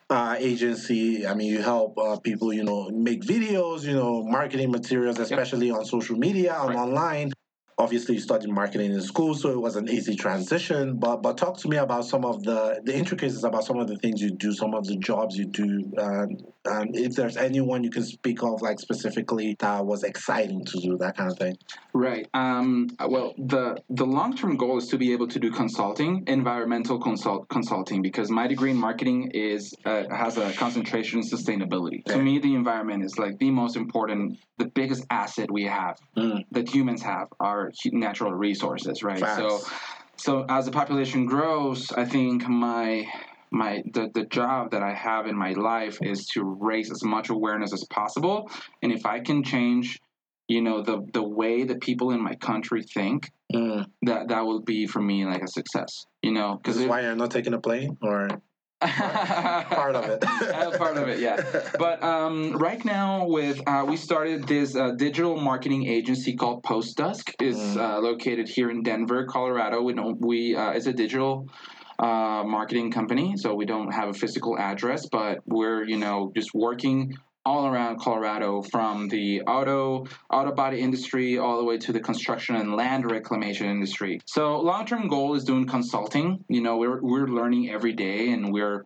Speaker 1: uh, agency. I mean, you help uh, people, you know, make videos, you know, marketing materials, especially on social media and
Speaker 2: Right.
Speaker 1: online. Obviously, you studied marketing in school, so it was an easy transition. But but talk to me about some of the the intricacies about some of the things you do, some of the jobs you do, and if there's anyone you can speak of, like specifically that was exciting to do, that kind of thing.
Speaker 2: Right. Um, well, the the long term goal is to be able to do consulting, environmental consult consulting, because my degree in marketing is uh, has a concentration in sustainability. To me, the environment is like the most important, the biggest asset we have
Speaker 1: Mm.
Speaker 2: that humans have are natural resources, right?
Speaker 1: Facts.
Speaker 2: So, so as the population grows, I think my my the, the job that I have in my life is to raise as much awareness as possible, and if I can change, you know, the the way the people in my country think,
Speaker 1: Mm.
Speaker 2: that that will be for me like a success, you know, because
Speaker 1: why you're not taking a plane, or part of it.
Speaker 2: Part of it, yeah. But um, right now, with uh, we started this uh, digital marketing agency called Post Dusk. is
Speaker 1: Mm.
Speaker 2: uh, located here in Denver, Colorado. We don't we uh, it's a digital uh, marketing company, so we don't have a physical address, but we're you know just working all around Colorado, from the auto auto body industry all the way to the construction and land reclamation industry. So long term goal is doing consulting. You know, we're we're learning every day, and we're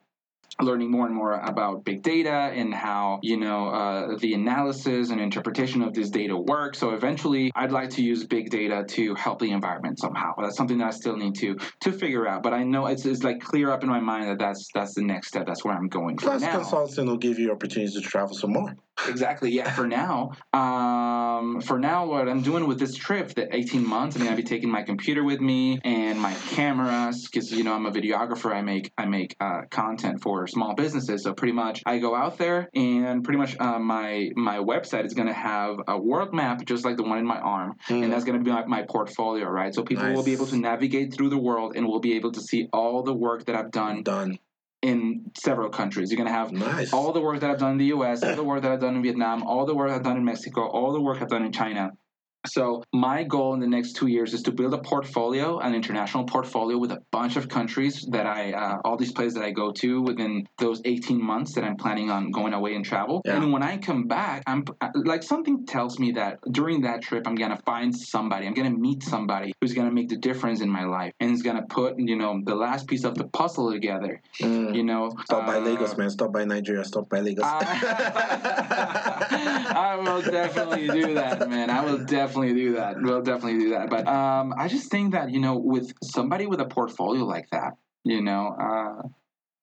Speaker 2: learning more and more about big data and how you know uh, the analysis and interpretation of this data work. So eventually i'd like to use big data to help the environment somehow. That's something that i still need to to figure out. But i know it's, it's like clear up in my mind that that's that's the next step. That's where i'm going
Speaker 1: Plus,
Speaker 2: now.
Speaker 1: consulting will give you opportunities to travel some more.
Speaker 2: Exactly yeah for now um for now what i'm doing with this trip the 18 months i'm gonna be taking my computer with me and my cameras because you know i'm a videographer i make i make uh, content for small businesses so pretty much i go out there and pretty much uh, my my website is gonna have a world map just like the one in my arm
Speaker 1: Mm.
Speaker 2: and that's going to be like my portfolio right so people will be able to navigate through the world and will be able to see all the work that i've done
Speaker 1: Done.
Speaker 2: In several countries you're going to have
Speaker 1: Nice.
Speaker 2: all the work that I've done in the US, all the work that I've done in Vietnam, all the work I've done in Mexico, all the work I've done in China. So my goal in the next two years is to build a portfolio, an international portfolio with a bunch of countries that I, uh, all these places that I go to within those 18 months that I'm planning on going away and travel.
Speaker 1: Yeah.
Speaker 2: And when I come back, I'm like something tells me that during that trip, I'm gonna find somebody, I'm gonna meet somebody who's gonna make the difference in my life and is gonna put, you know, the last piece of the puzzle together.
Speaker 1: Mm.
Speaker 2: You know,
Speaker 1: Stop by
Speaker 2: uh,
Speaker 1: Lagos, man. Stop by Nigeria. Stop by Lagos.
Speaker 2: I will definitely do that, man. I will definitely do that. We'll definitely do that. But um, I just think that you know, with somebody with a portfolio like that, you know, uh,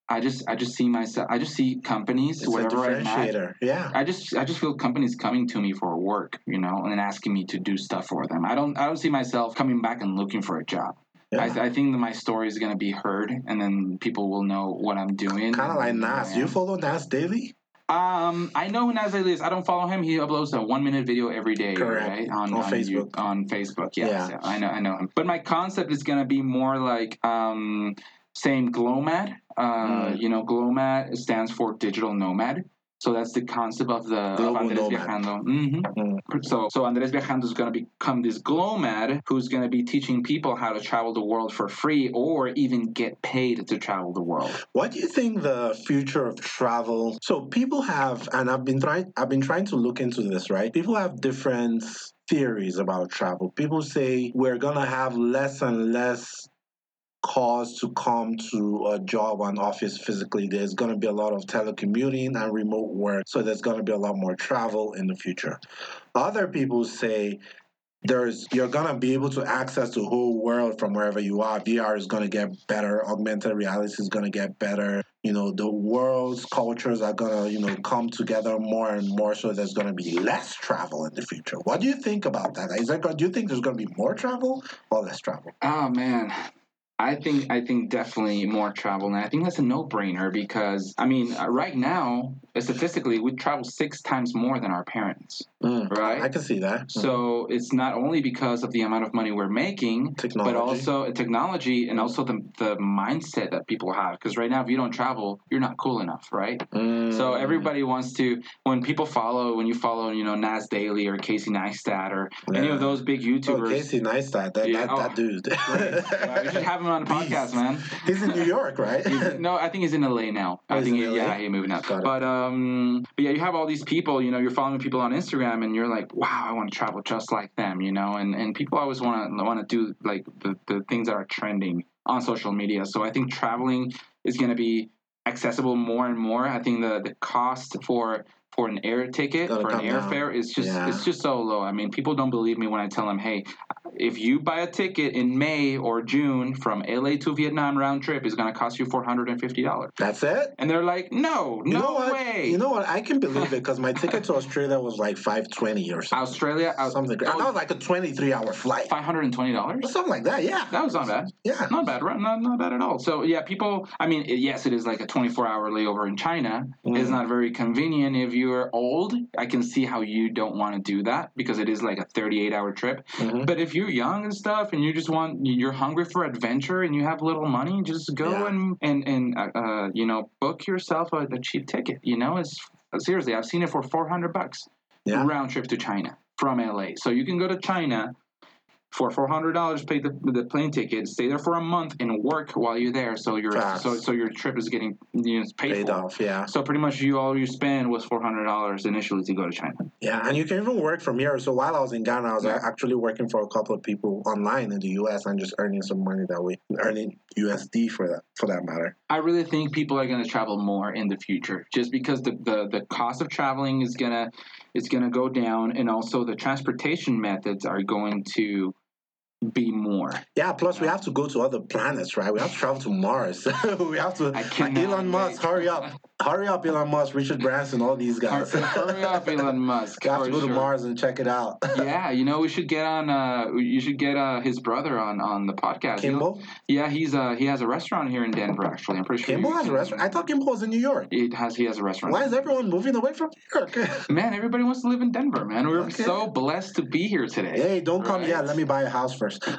Speaker 2: I just I just see myself. I just see companies
Speaker 1: it's a
Speaker 2: wherever I'm at.
Speaker 1: differentiator. Yeah.
Speaker 2: I just I just feel companies coming to me for work, you know, and asking me to do stuff for them. I don't I don't see myself coming back and looking for a job.
Speaker 1: yeah.
Speaker 2: I, I think that my story is gonna be heard, and then people will know what I'm doing.
Speaker 1: kind of like Nas. Do you follow Nas daily?
Speaker 2: Um, I know who Nas is. I don't follow him. He uploads a one minute video every day,
Speaker 1: Correct.
Speaker 2: right? On,
Speaker 1: On
Speaker 2: on
Speaker 1: Facebook.
Speaker 2: You- on Facebook, yes.
Speaker 1: Yeah.
Speaker 2: Yeah. I know, I know him. But my concept is gonna be more like um, saying GLOMAD. Uh,
Speaker 1: Mm.
Speaker 2: you know, GLOMAD stands for digital nomad. So that's the concept of the of Andres
Speaker 1: nomad.
Speaker 2: Viajando. hmm
Speaker 1: Mm.
Speaker 2: So, so Andres Viajando is going to become this glomad who's going to be teaching people how to travel the world for free or even get paid to travel the world.
Speaker 1: What do you think the future of travel? So people have, and I've been trying. I've been trying to look into this. Right? People have different theories about travel. People say we're gonna have less and less cause to come to a job and office physically. There's going to be a lot of telecommuting and remote work. So there's going to be a lot more travel in the future. Other people say there's you're going to be able to access the whole world from wherever you are. VR is going to get better. Augmented reality is going to get better. You know, the world's cultures are going to, you know, come together more and more. So there's going to be less travel in the future. What do you think about that? Is that, do you think there's going to be more travel or less travel?
Speaker 2: Oh man. I think I think definitely more travel, and I think that's a no-brainer because I mean, uh, right now, statistically, we travel six times more than our parents,
Speaker 1: Mm,
Speaker 2: right?
Speaker 1: I can see that.
Speaker 2: So it's not only because of the amount of money we're making,
Speaker 1: Technology.
Speaker 2: but also technology and also the the mindset that people have. Because right now, if you don't travel, you're not cool enough, right?
Speaker 1: Mm.
Speaker 2: So everybody wants to. When people follow, when you follow, you know, Nas Daily or Casey Neistat or any of those big YouTubers.
Speaker 1: Oh,
Speaker 2: YouTubers,
Speaker 1: Casey Neistat, that,
Speaker 2: Yeah,
Speaker 1: that,
Speaker 2: oh,
Speaker 1: that dude.
Speaker 2: Well, you should have him on the podcast, man.
Speaker 1: He's in New York, right?
Speaker 2: No, I think he's in LA now.
Speaker 1: Oh,
Speaker 2: I
Speaker 1: he's
Speaker 2: think
Speaker 1: in
Speaker 2: he, yeah, he moved now.
Speaker 1: Got it.
Speaker 2: But um, but yeah, you have all these people. You know, you're following people on Instagram, and you're like, wow, I want to travel just like them. You know, and and people always want to want to do like the the things that are trending on social media. So I think traveling is going to be accessible more and more. I think the the cost for for an air ticket
Speaker 1: Gotta
Speaker 2: for an
Speaker 1: come down.
Speaker 2: airfare is just
Speaker 1: Yeah.
Speaker 2: it's just so low. I mean, people don't believe me when I tell them, hey, if you buy a ticket in May or June from LA to Vietnam round trip, it's going to cost you four hundred and fifty dollars.
Speaker 1: That's it.
Speaker 2: And they're like, no,
Speaker 1: You
Speaker 2: no way.
Speaker 1: You know what? I can believe it because my ticket to Australia was like five twenty or something.
Speaker 2: Australia, out,
Speaker 1: Something. And that was like a twenty-three hour flight.
Speaker 2: five hundred and twenty dollars.
Speaker 1: Something like that. Yeah.
Speaker 2: That was not bad.
Speaker 1: Yeah.
Speaker 2: Not bad, right? Not, not bad at all. So yeah, people. I mean, yes, it is like a 24-hour layover in China. It's
Speaker 1: Mm.
Speaker 2: not very convenient if you're old. I can see how you don't want to do that because it is like a 38-hour trip.
Speaker 1: Mhm.
Speaker 2: But if you're young and stuff, and you just want, you're hungry for adventure, and you have little money, just go
Speaker 1: Yeah.
Speaker 2: and and and uh, uh, you know, book yourself a, a cheap ticket. You know, it's seriously, I've seen it for 400 bucks
Speaker 1: Yeah.
Speaker 2: round trip to China from LA. So you can go to China for four hundred dollars, pay the, the plane ticket, stay there for a month, and work while you're there. So your
Speaker 1: Facts.
Speaker 2: so so your trip is getting you know, paid,
Speaker 1: Paid off. Yeah.
Speaker 2: So pretty much you all you spend was four hundred dollars initially to go to China.
Speaker 1: Yeah, and you can even work from here. So while I was in Ghana, I was
Speaker 2: Yeah.
Speaker 1: actually working for a couple of people online in the U.S. and just earning some money that way, earning USD for that for that matter.
Speaker 2: I really think people are going to travel more in the future, just because the, the, the cost of traveling is gonna is gonna go down, and also the transportation methods are going to be more.
Speaker 1: Yeah. Plus, we have to go to other planets, right? We have to travel to Mars. we have to.
Speaker 2: I cannot
Speaker 1: Elon Musk, hurry up, hurry up, Elon Musk, Richard Branson, all these guys.
Speaker 2: Hurry up, Elon Musk. For
Speaker 1: to go to. Mars and check it out.
Speaker 2: yeah, you know we should get on. Uh, you should get uh, his brother on on the podcast.
Speaker 1: Kimball.
Speaker 2: Yeah, he's uh he has a restaurant here in Denver. Actually, I'm pretty sure.
Speaker 1: Kimball
Speaker 2: you
Speaker 1: has a restaurant. I thought Kimball was in New York.
Speaker 2: It has. He has a restaurant.
Speaker 1: Why is everyone moving away from New York?
Speaker 2: Man, everybody wants to live in Denver, man. We're
Speaker 1: Okay.
Speaker 2: so blessed to be here today.
Speaker 1: hey, don't come
Speaker 2: Right?
Speaker 1: yet. Let me buy a house first.
Speaker 2: Is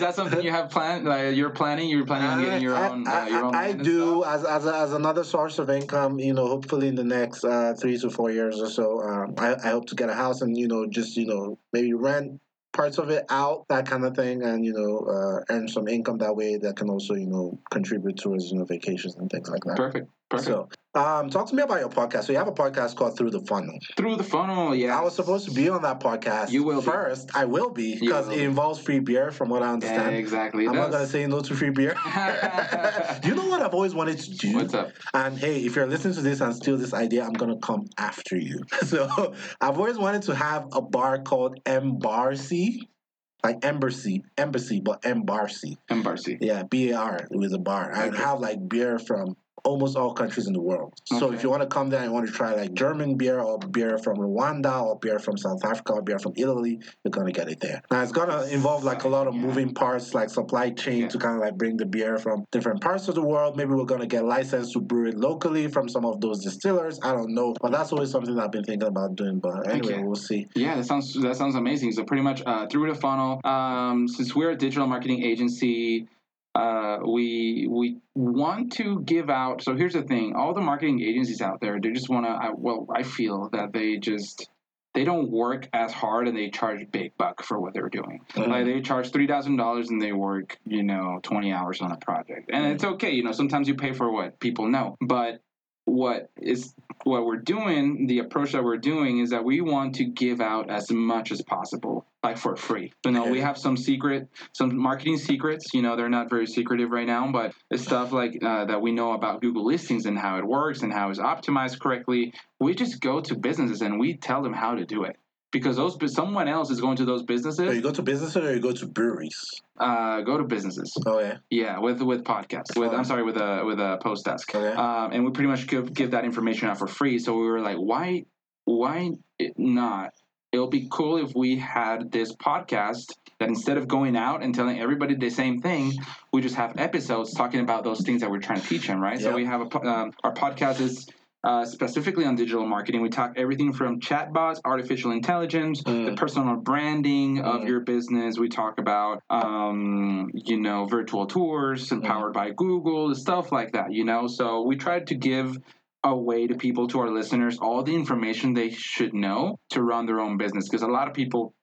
Speaker 2: that something you have planned? Like you're planning? You're planning on getting your
Speaker 1: I-
Speaker 2: own,
Speaker 1: I,
Speaker 2: uh, your own
Speaker 1: I, I do
Speaker 2: stuff?
Speaker 1: As as, as another source of income. You know, hopefully in the next uh, three to four years or so, um, I, I hope to get a house and you know just you know maybe rent parts of it out, that kind of thing, and you know uh, earn some income that way that can also you know contribute towards you know vacations and things like that.
Speaker 2: Perfect. Perfect.
Speaker 1: So, um, talk to me about your podcast. So you have a podcast called Through the Funnel.
Speaker 2: Through the funnel, yeah.
Speaker 1: I was supposed to be on that podcast.
Speaker 2: You will be.
Speaker 1: first. I will be because it involves free beer, from what I
Speaker 2: Yeah,
Speaker 1: understand.
Speaker 2: exactly.
Speaker 1: I'm not gonna say no to free beer. you know what I've always wanted to do?
Speaker 2: What's up?
Speaker 1: And hey, if you're listening to this and steal this idea, I'm gonna come after you. So I've always wanted to have a bar called Embassy, like embassy, embassy, but Embassy.
Speaker 2: Embassy.
Speaker 1: Yeah, B A R with a bar, and
Speaker 2: Okay.
Speaker 1: have like beer from almost all countries in the world. So if you want to come there and you want to try like German beer or beer from Rwanda or beer from South Africa or beer from Italy, you're gonna get it there. Now it's gonna involve like a lot of
Speaker 2: Yeah.
Speaker 1: moving parts, like supply chain
Speaker 2: Yeah.
Speaker 1: to kind of like bring the beer from different parts of the world. Maybe we're gonna get licensed to brew it locally from some of those distillers. I don't know, but that's always something I've been thinking about doing. But anyway,
Speaker 2: Okay.
Speaker 1: we'll see.
Speaker 2: Yeah, that sounds that sounds amazing. So pretty much uh, through the funnel, um, since we're a digital marketing agency, uh, we we want to give out. So here's the thing: all the marketing agencies out there, they just want to. I, well, I feel that they just they don't work as hard and they charge big buck for what they're doing.
Speaker 1: Mhm.
Speaker 2: Like they charge three thousand dollars and they work, you know, twenty hours on a project, and it's okay. You know, sometimes you pay for what people know, but what is what we're doing the approach that we're doing is that we want to give out as much as possible like for free you know we have some secret some marketing secrets you know they're not very secretive right now but it's stuff like uh, that we know about google listings and how it works and how it's optimized correctly we just go to businesses and we tell them how to do it because those someone else is going to those
Speaker 1: So
Speaker 2: businesses
Speaker 1: you go to businesses or you go to breweries?
Speaker 2: uh, go to businesses
Speaker 1: Oh yeah.
Speaker 2: yeah with with podcasts with i'm sorry with a with a post desk
Speaker 1: Okay.
Speaker 2: um, and we pretty much give give that information out for free. So we were like, why why it? It'll be cool if we had this podcast that instead of going out and telling everybody the same thing, we just have episodes talking about those things that we're trying to teach them. Right. Yeah.
Speaker 1: So
Speaker 2: we have a um, our podcast is. Uh, specifically on digital marketing, we talk everything from chatbots, artificial intelligence, the
Speaker 1: Mm.
Speaker 2: personal branding of
Speaker 1: Mm.
Speaker 2: your business. We talk about, um, you know, virtual tours and
Speaker 1: Mm.
Speaker 2: powered by Google, stuff like that. You know, so we tried to give away to people, to our listeners, all the information they should know to run their own business. Because a lot of people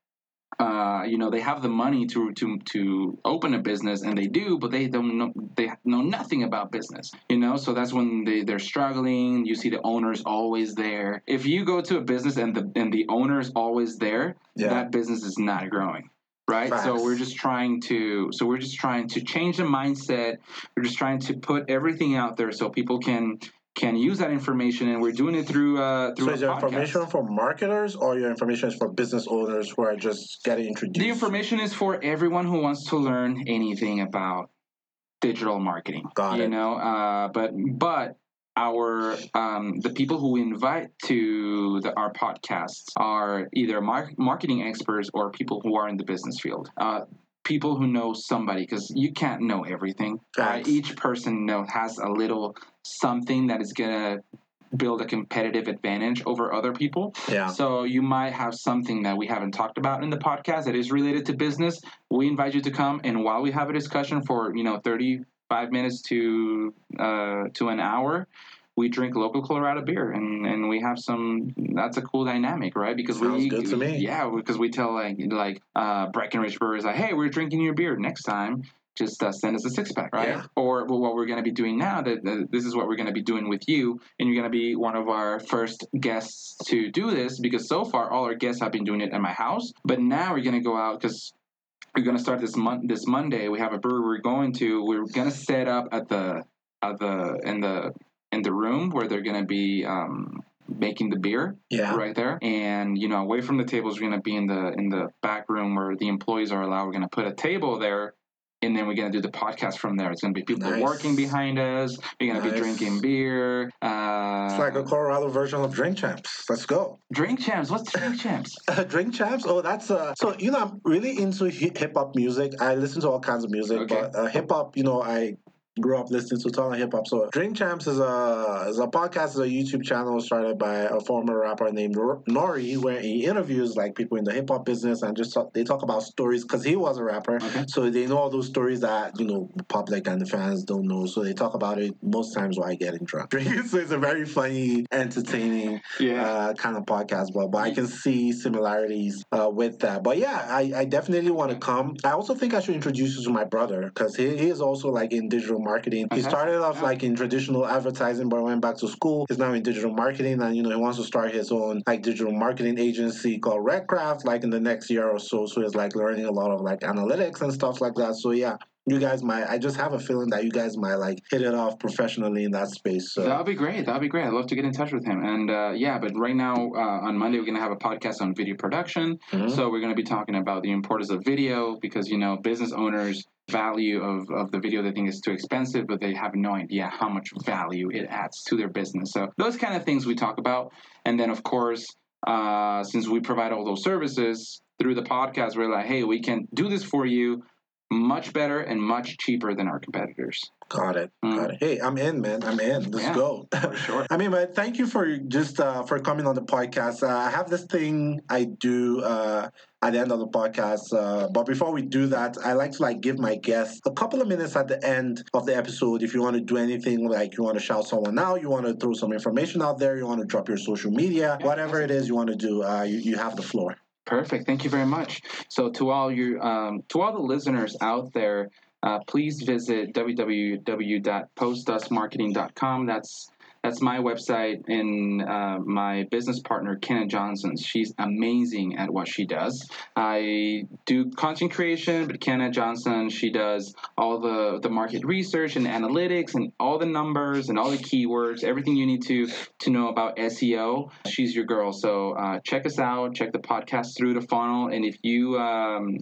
Speaker 2: uh, you know they have the money to to to open a business and they do but they don't know they know nothing about business you know? So that's when they they're struggling. You see the owners always there. If you go to a business and the and the owner is always there
Speaker 1: Yeah.
Speaker 2: that business is not growing right? So we're just trying to so we're just trying to change the mindset. We're just trying to put everything out there so people can can use that information and we're doing it through uh through
Speaker 1: So is your
Speaker 2: podcast.
Speaker 1: information for marketers or your information is for business owners who are just getting introduced?
Speaker 2: The information is for everyone who wants to learn anything about digital marketing.
Speaker 1: Got
Speaker 2: you
Speaker 1: it.
Speaker 2: know, uh, but but our um, the people who we invite to the, our podcasts are either mar- marketing experts or people who are in the business field. Uh, people who know somebody because you can't know everything. Right? Each person know has a little something that is gonna build a competitive advantage over other people.
Speaker 1: Yeah.
Speaker 2: So you might have something that we haven't talked about in the podcast that is related to business. We invite you to come, and while we have a discussion for you know thirty five minutes to uh, to an hour, we drink local Colorado beer, and and we have some. That's a cool dynamic, right? Because
Speaker 1: Sounds
Speaker 2: we
Speaker 1: good to me.
Speaker 2: yeah, because we tell like like uh, Breckenridge Brewers like, hey, we're drinking your beer next time. Just uh, send us a six pack, right?
Speaker 1: Yeah.
Speaker 2: Or well, what we're going to be doing now. That that this is what we're going to be doing with you, and you're going to be one of our first guests to do this because so far all our guests have been doing it at my house, but now we're going to go out because we're going to start this month. This Monday, we have a brewery we're going to. We're going to set up at the at the in the in the room where they're going to be um, making the beer
Speaker 1: Yeah.
Speaker 2: right there and you know away from the tables we're going to be in the in the back room where the employees are allowed we're going to put a table there and then we're going to do the podcast from there it's going to be people
Speaker 1: Nice.
Speaker 2: working behind us we're going to be drinking beer uh,
Speaker 1: It's like a Colorado version of Drink Champs. Let's go.
Speaker 2: drink champs what's drink champs
Speaker 1: Drink Champs? Oh, that's uh. So you know, I'm really into hip hop music. I listen to all kinds of music,
Speaker 2: Okay.
Speaker 1: but uh, hip hop, you know, I grew up listening to a ton of hip hop. So Drink Champs is a is a podcast, is a YouTube channel started by a former rapper named Nor- N.O.R.E., where he interviews like people in the hip hop business and just talk, they talk about stories because he was a rapper.
Speaker 2: Okay.
Speaker 1: So they know all those stories that you know the public and the fans don't know. So they talk about it most times while getting drunk. so it's a very funny, entertaining
Speaker 2: yeah
Speaker 1: uh, kind of podcast, but, but I can see similarities uh, with that. But yeah, I, I definitely want to come. I also think I should introduce you to my brother because he, he is also like in digital marketing. He
Speaker 2: uh-huh.
Speaker 1: started off
Speaker 2: Yeah.
Speaker 1: like in traditional advertising, but went back to school. He's now in digital marketing, and you know he wants to start his own like digital marketing agency called Redcraft like in the next year or so. So he's like learning a lot of like analytics and stuff like that. So yeah. You guys might. I just have a feeling that you guys might like hit it off professionally in that space. So
Speaker 2: That would be great. That would be great. I'd love to get in touch with him. And uh, yeah, but right now uh, on Monday we're going to have a podcast on video production.
Speaker 1: Mhm.
Speaker 2: So we're going to be talking about the importance of video because you know business owners value of, of the video they think is too expensive, but they have no idea how much value it adds to their business. So those kind of things we talk about. And then of course, uh, since we provide all those services through the podcast, we're like, hey, we can do this for you much better and much cheaper than our competitors.
Speaker 1: Got it.
Speaker 2: Mm.
Speaker 1: Got it. Hey, I'm in, man. I'm in. Let's
Speaker 2: Yeah,
Speaker 1: go.
Speaker 2: For sure.
Speaker 1: I mean, but thank you for just uh, for coming on the podcast. Uh, I have this thing I do uh, at the end of the podcast. Uh, but before we do that, I like to like give my guests a couple of minutes at the end of the episode. If you want to do anything, like you want to shout someone out, you want to throw some information out there, you want to drop your social media,
Speaker 2: Yeah,
Speaker 1: whatever it is you want to do, uh, you, you have the floor.
Speaker 2: Perfect. Thank you very much. So to all you, um, to all the listeners out there, uh, please visit www.postusmarketing.com. That's that's my website and uh, my business partner Kenna Johnson. She's amazing at what she does. I do content creation, but Kenna Johnson she does all the the market research and analytics and all the numbers and all the keywords, everything you need to to know about SEO. She's your girl. So uh, check us out. Check the podcast through the funnel, and if you um,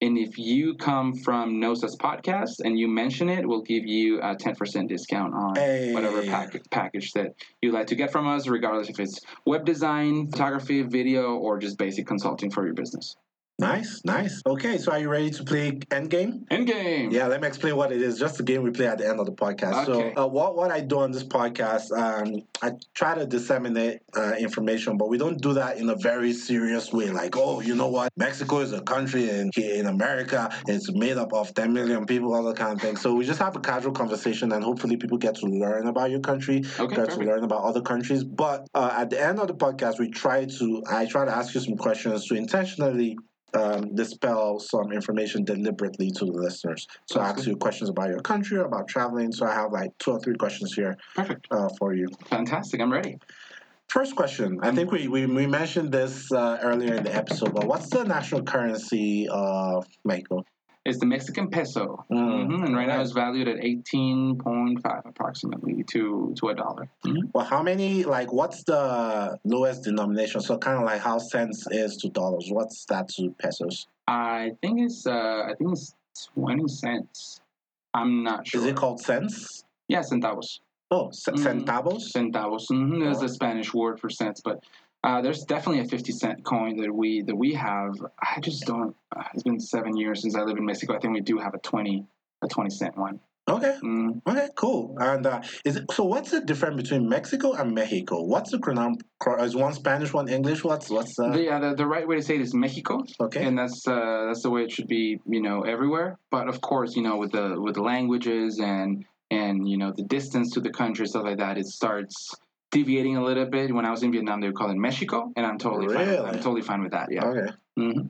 Speaker 2: and if you come from Knows Us Podcast and you mention it, we'll give you a 10% discount on
Speaker 1: Hey.
Speaker 2: whatever pack- package that you'd like to get from us, regardless if it's web design, photography, video, or just basic consulting for your business.
Speaker 1: Nice, nice. Okay, so are you ready to play Endgame?
Speaker 2: Endgame!
Speaker 1: Yeah, let me explain what it is. Just a game we play at the end of the podcast.
Speaker 2: Okay.
Speaker 1: So, uh, what what I do on this podcast, um, I try to disseminate uh, information, but we don't do that in a very serious way. Like, oh, you know what? Mexico is a country, and in America, it's made up of 10 million people, all that kind of thing. So we just have a casual conversation, and hopefully, people get to learn about your country,
Speaker 2: Okay,
Speaker 1: get to learn about other countries. But uh, at the end of the podcast, we try to I try to ask you some questions to intentionally um, dispel some information deliberately to the listeners. So I ask you questions about your country, about traveling. So I have like two or three questions here
Speaker 2: Perfect.
Speaker 1: uh, for you.
Speaker 2: Fantastic. I'm ready.
Speaker 1: First question. I think we, we, we mentioned this uh, earlier in the episode, but what's the national currency of Mexico?
Speaker 2: It's the Mexican peso.
Speaker 1: Mm.
Speaker 2: hmm And right now it's valued at 18.5 approximately to, to a dollar. Mhm.
Speaker 1: Well, how many, like, what's the lowest denomination? So kind of like how cents is to dollars. What's that to pesos?
Speaker 2: I think it's uh, I think it's 20 cents. I'm not sure.
Speaker 1: Is it called cents?
Speaker 2: Yeah, centavos.
Speaker 1: Oh, c-
Speaker 2: Mm.
Speaker 1: centavos?
Speaker 2: Centavos. hmm There's
Speaker 1: Oh.
Speaker 2: a Spanish word for cents, but uh, there's definitely a 50 cent coin that we that we have. I just don't. Uh, it's been seven years since I live in Mexico. I think we do have a 20 a 20 cent one.
Speaker 1: Okay.
Speaker 2: Mm.
Speaker 1: Okay, cool. And uh, is it, so what's the difference between Mexico and Mexico? What's the pronoun? Is one Spanish, one English? What's what's uh,
Speaker 2: The, yeah, the, the right way to say it is Mexico.
Speaker 1: okay?
Speaker 2: and that's uh, that's the way it should be, you know, everywhere. But of course, you know, with the with the languages and and you know the distance to the country, stuff like that, it starts deviating a little bit. When I was in Vietnam, they would call it Mexico, and I'm totally fine. I'm totally fine with that. Yeah.
Speaker 1: Okay.
Speaker 2: hmm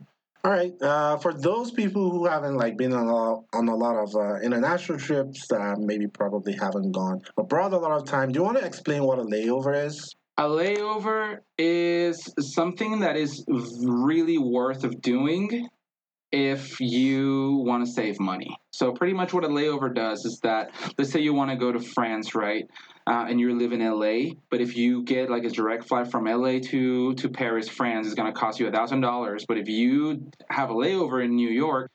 Speaker 1: All right. Uh, for those people who haven't like been on a lot, on a lot of uh, international trips, uh, maybe probably haven't gone abroad a lot of time. Do you want to explain what a layover is?
Speaker 2: A layover is something that is really worth of doing if you want to save money. So pretty much what a layover does is that let's say you want to go to France, right? Uh, and you live in LA, but if you get like a direct flight from LA to to Paris, France, it's to cost you a thousand dollars. But if you have a layover in New York,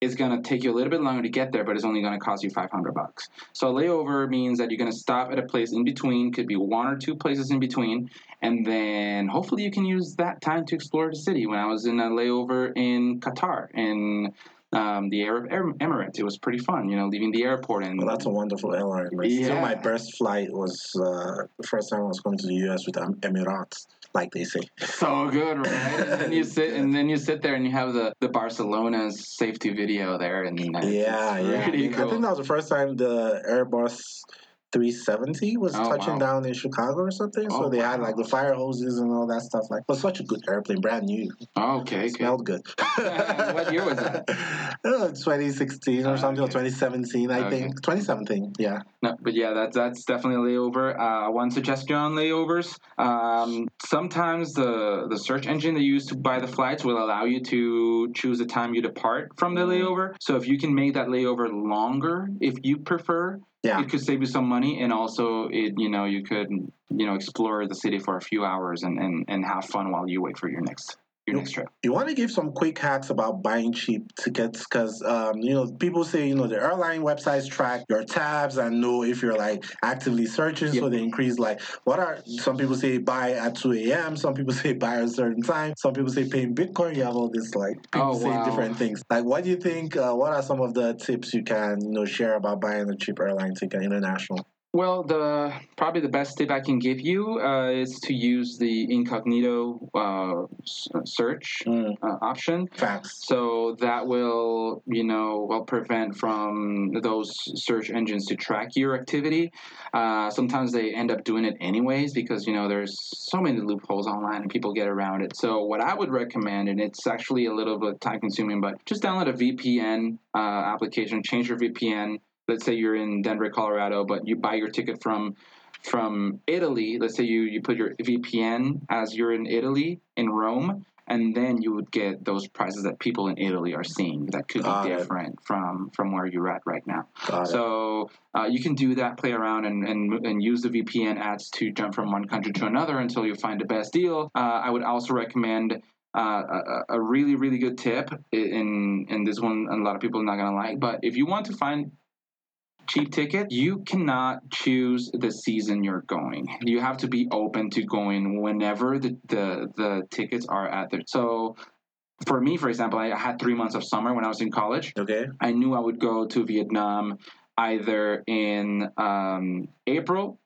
Speaker 2: it's to take you a little bit longer to get there, but it's only to cost you 500 bucks. So a layover means that you're to stop at a place in between, could be one or two places in between, and then hopefully you can use that time to explore the city. When I was in a layover in Qatar, in um, the Arab Em- Emirates, it was pretty fun, you know, leaving the airport and
Speaker 1: Well, that's a wonderful airline. But Still, my first flight was uh, the first time I was going to the U.S. with Emirates, like they say.
Speaker 2: so good, right? and then you sit and then you sit there and you have the the Barcelona's safety video there, and it's,
Speaker 1: Yeah, yeah. I I think that was the first time the Airbus 370 was
Speaker 2: Oh,
Speaker 1: touching
Speaker 2: wow.
Speaker 1: down in Chicago or something. so
Speaker 2: Oh,
Speaker 1: they had like the fire hoses and all that stuff. Like, it was such a good airplane, brand new.
Speaker 2: Oh, okay, okay.
Speaker 1: Smelled good.
Speaker 2: What year was that?
Speaker 1: Uh, 2016 or something, or 2017, I
Speaker 2: Okay.
Speaker 1: think. 2017, yeah.
Speaker 2: No, but yeah, that's that's definitely a layover. Uh, one suggestion on layovers: um, sometimes the the search engine they use to buy the flights will allow you to choose the time you depart from the
Speaker 1: Mm.
Speaker 2: layover. So if you can make that layover longer, if you prefer,
Speaker 1: Yeah.
Speaker 2: it could save you some money, and also it you know you could you know explore the city for a few hours and and, and have fun while you wait for your next trip.
Speaker 1: You want to give some quick hacks about buying cheap tickets because, um, you know, people say, you know, the airline websites track your tabs and know if you're like actively searching. So
Speaker 2: Yep.
Speaker 1: they increase, like, what are some people say buy at 2 a.m., some people say buy at a certain time, some people say pay in Bitcoin. You have all this, like, people
Speaker 2: Oh,
Speaker 1: say
Speaker 2: wow.
Speaker 1: different things. Like, what do you think? Uh, what are some of the tips you can, you know, share about buying a cheap airline ticket international?
Speaker 2: Well, the probably the best tip I can give you uh, is to use the incognito uh, search
Speaker 1: Mm,
Speaker 2: uh, option.
Speaker 1: facts.
Speaker 2: So that will, you know, will prevent from those search engines to track your activity. Uh, sometimes they end up doing it anyways because you know there's so many loopholes online and people get around it. So what I would recommend, and it's actually a little bit time consuming, but just download a VPN uh, application, change your VPN. Let's say you're in Denver, Colorado, but you buy your ticket from from Italy. Let's say you you put your VPN as you're in Italy in Rome and then you would get those prices that people in Italy are seeing that could
Speaker 1: Got
Speaker 2: be
Speaker 1: it.
Speaker 2: different from from where you're at right now.
Speaker 1: Got.
Speaker 2: So uh, you can do that, play around, and, and and use the VPN ads to jump from one country to another until you find the best deal. Uh, I would also recommend. Uh, a, a really really good tip in in this one a lot of people are not gonna like but if you want to find cheap ticket you cannot choose the season you're going you have to be open to going whenever the the, the tickets are at there so for me for example i had three months of summer when i was in college
Speaker 1: Okay.
Speaker 2: i knew i would go to vietnam either in um, april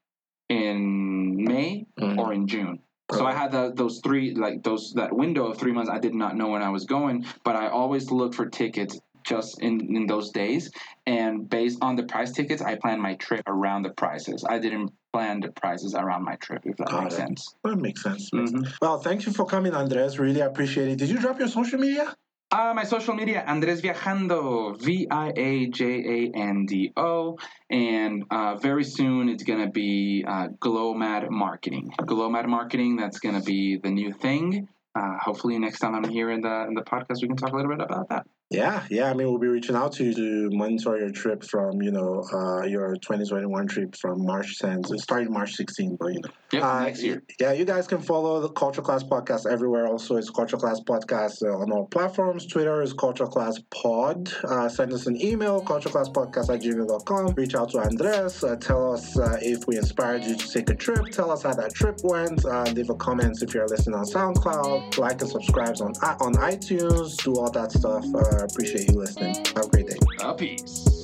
Speaker 2: in may
Speaker 1: Mm.
Speaker 2: or in june so I had the, those three, like those that window of three months. I did not know when I was going, but I always looked for tickets just in in those days. And based on the price tickets, I planned my trip around the prices. I didn't plan the prices around my trip, if that
Speaker 1: Got
Speaker 2: makes
Speaker 1: it.
Speaker 2: sense.
Speaker 1: That makes sense. Makes
Speaker 2: Mhm.
Speaker 1: sense. Well, thank you for coming, Andres. Really appreciate it. Did you drop your social media?
Speaker 2: Uh, my social media, Andres Viajando, V I A J A N D O. And uh, very soon it's going to be uh, Glowmad Marketing. Glowmad Marketing, that's going to be the new thing. Uh, hopefully, next time I'm here in the, in the podcast, we can talk a little bit about that.
Speaker 1: Yeah, yeah. I mean, we'll be reaching out to you to monitor your trip from, you know, uh, your 2021 trip from March 10th. It started March 16th, but, you know.
Speaker 2: Yep,
Speaker 1: Uh,
Speaker 2: next year.
Speaker 1: Yeah, you guys can follow the Culture Class Podcast everywhere. Also, it's Culture Class Podcast uh, on all platforms. Twitter is Culture Class Pod. Uh, send us an email, cultureclasspodcast at gmail.com. Reach out to Andres. Uh, tell us uh, if we inspired you to take a trip. Tell us how that trip went. Uh, leave a comment if you're listening on SoundCloud. Like and subscribe on, on iTunes. Do all that stuff. Uh, appreciate you listening. Have a great day.
Speaker 2: Peace.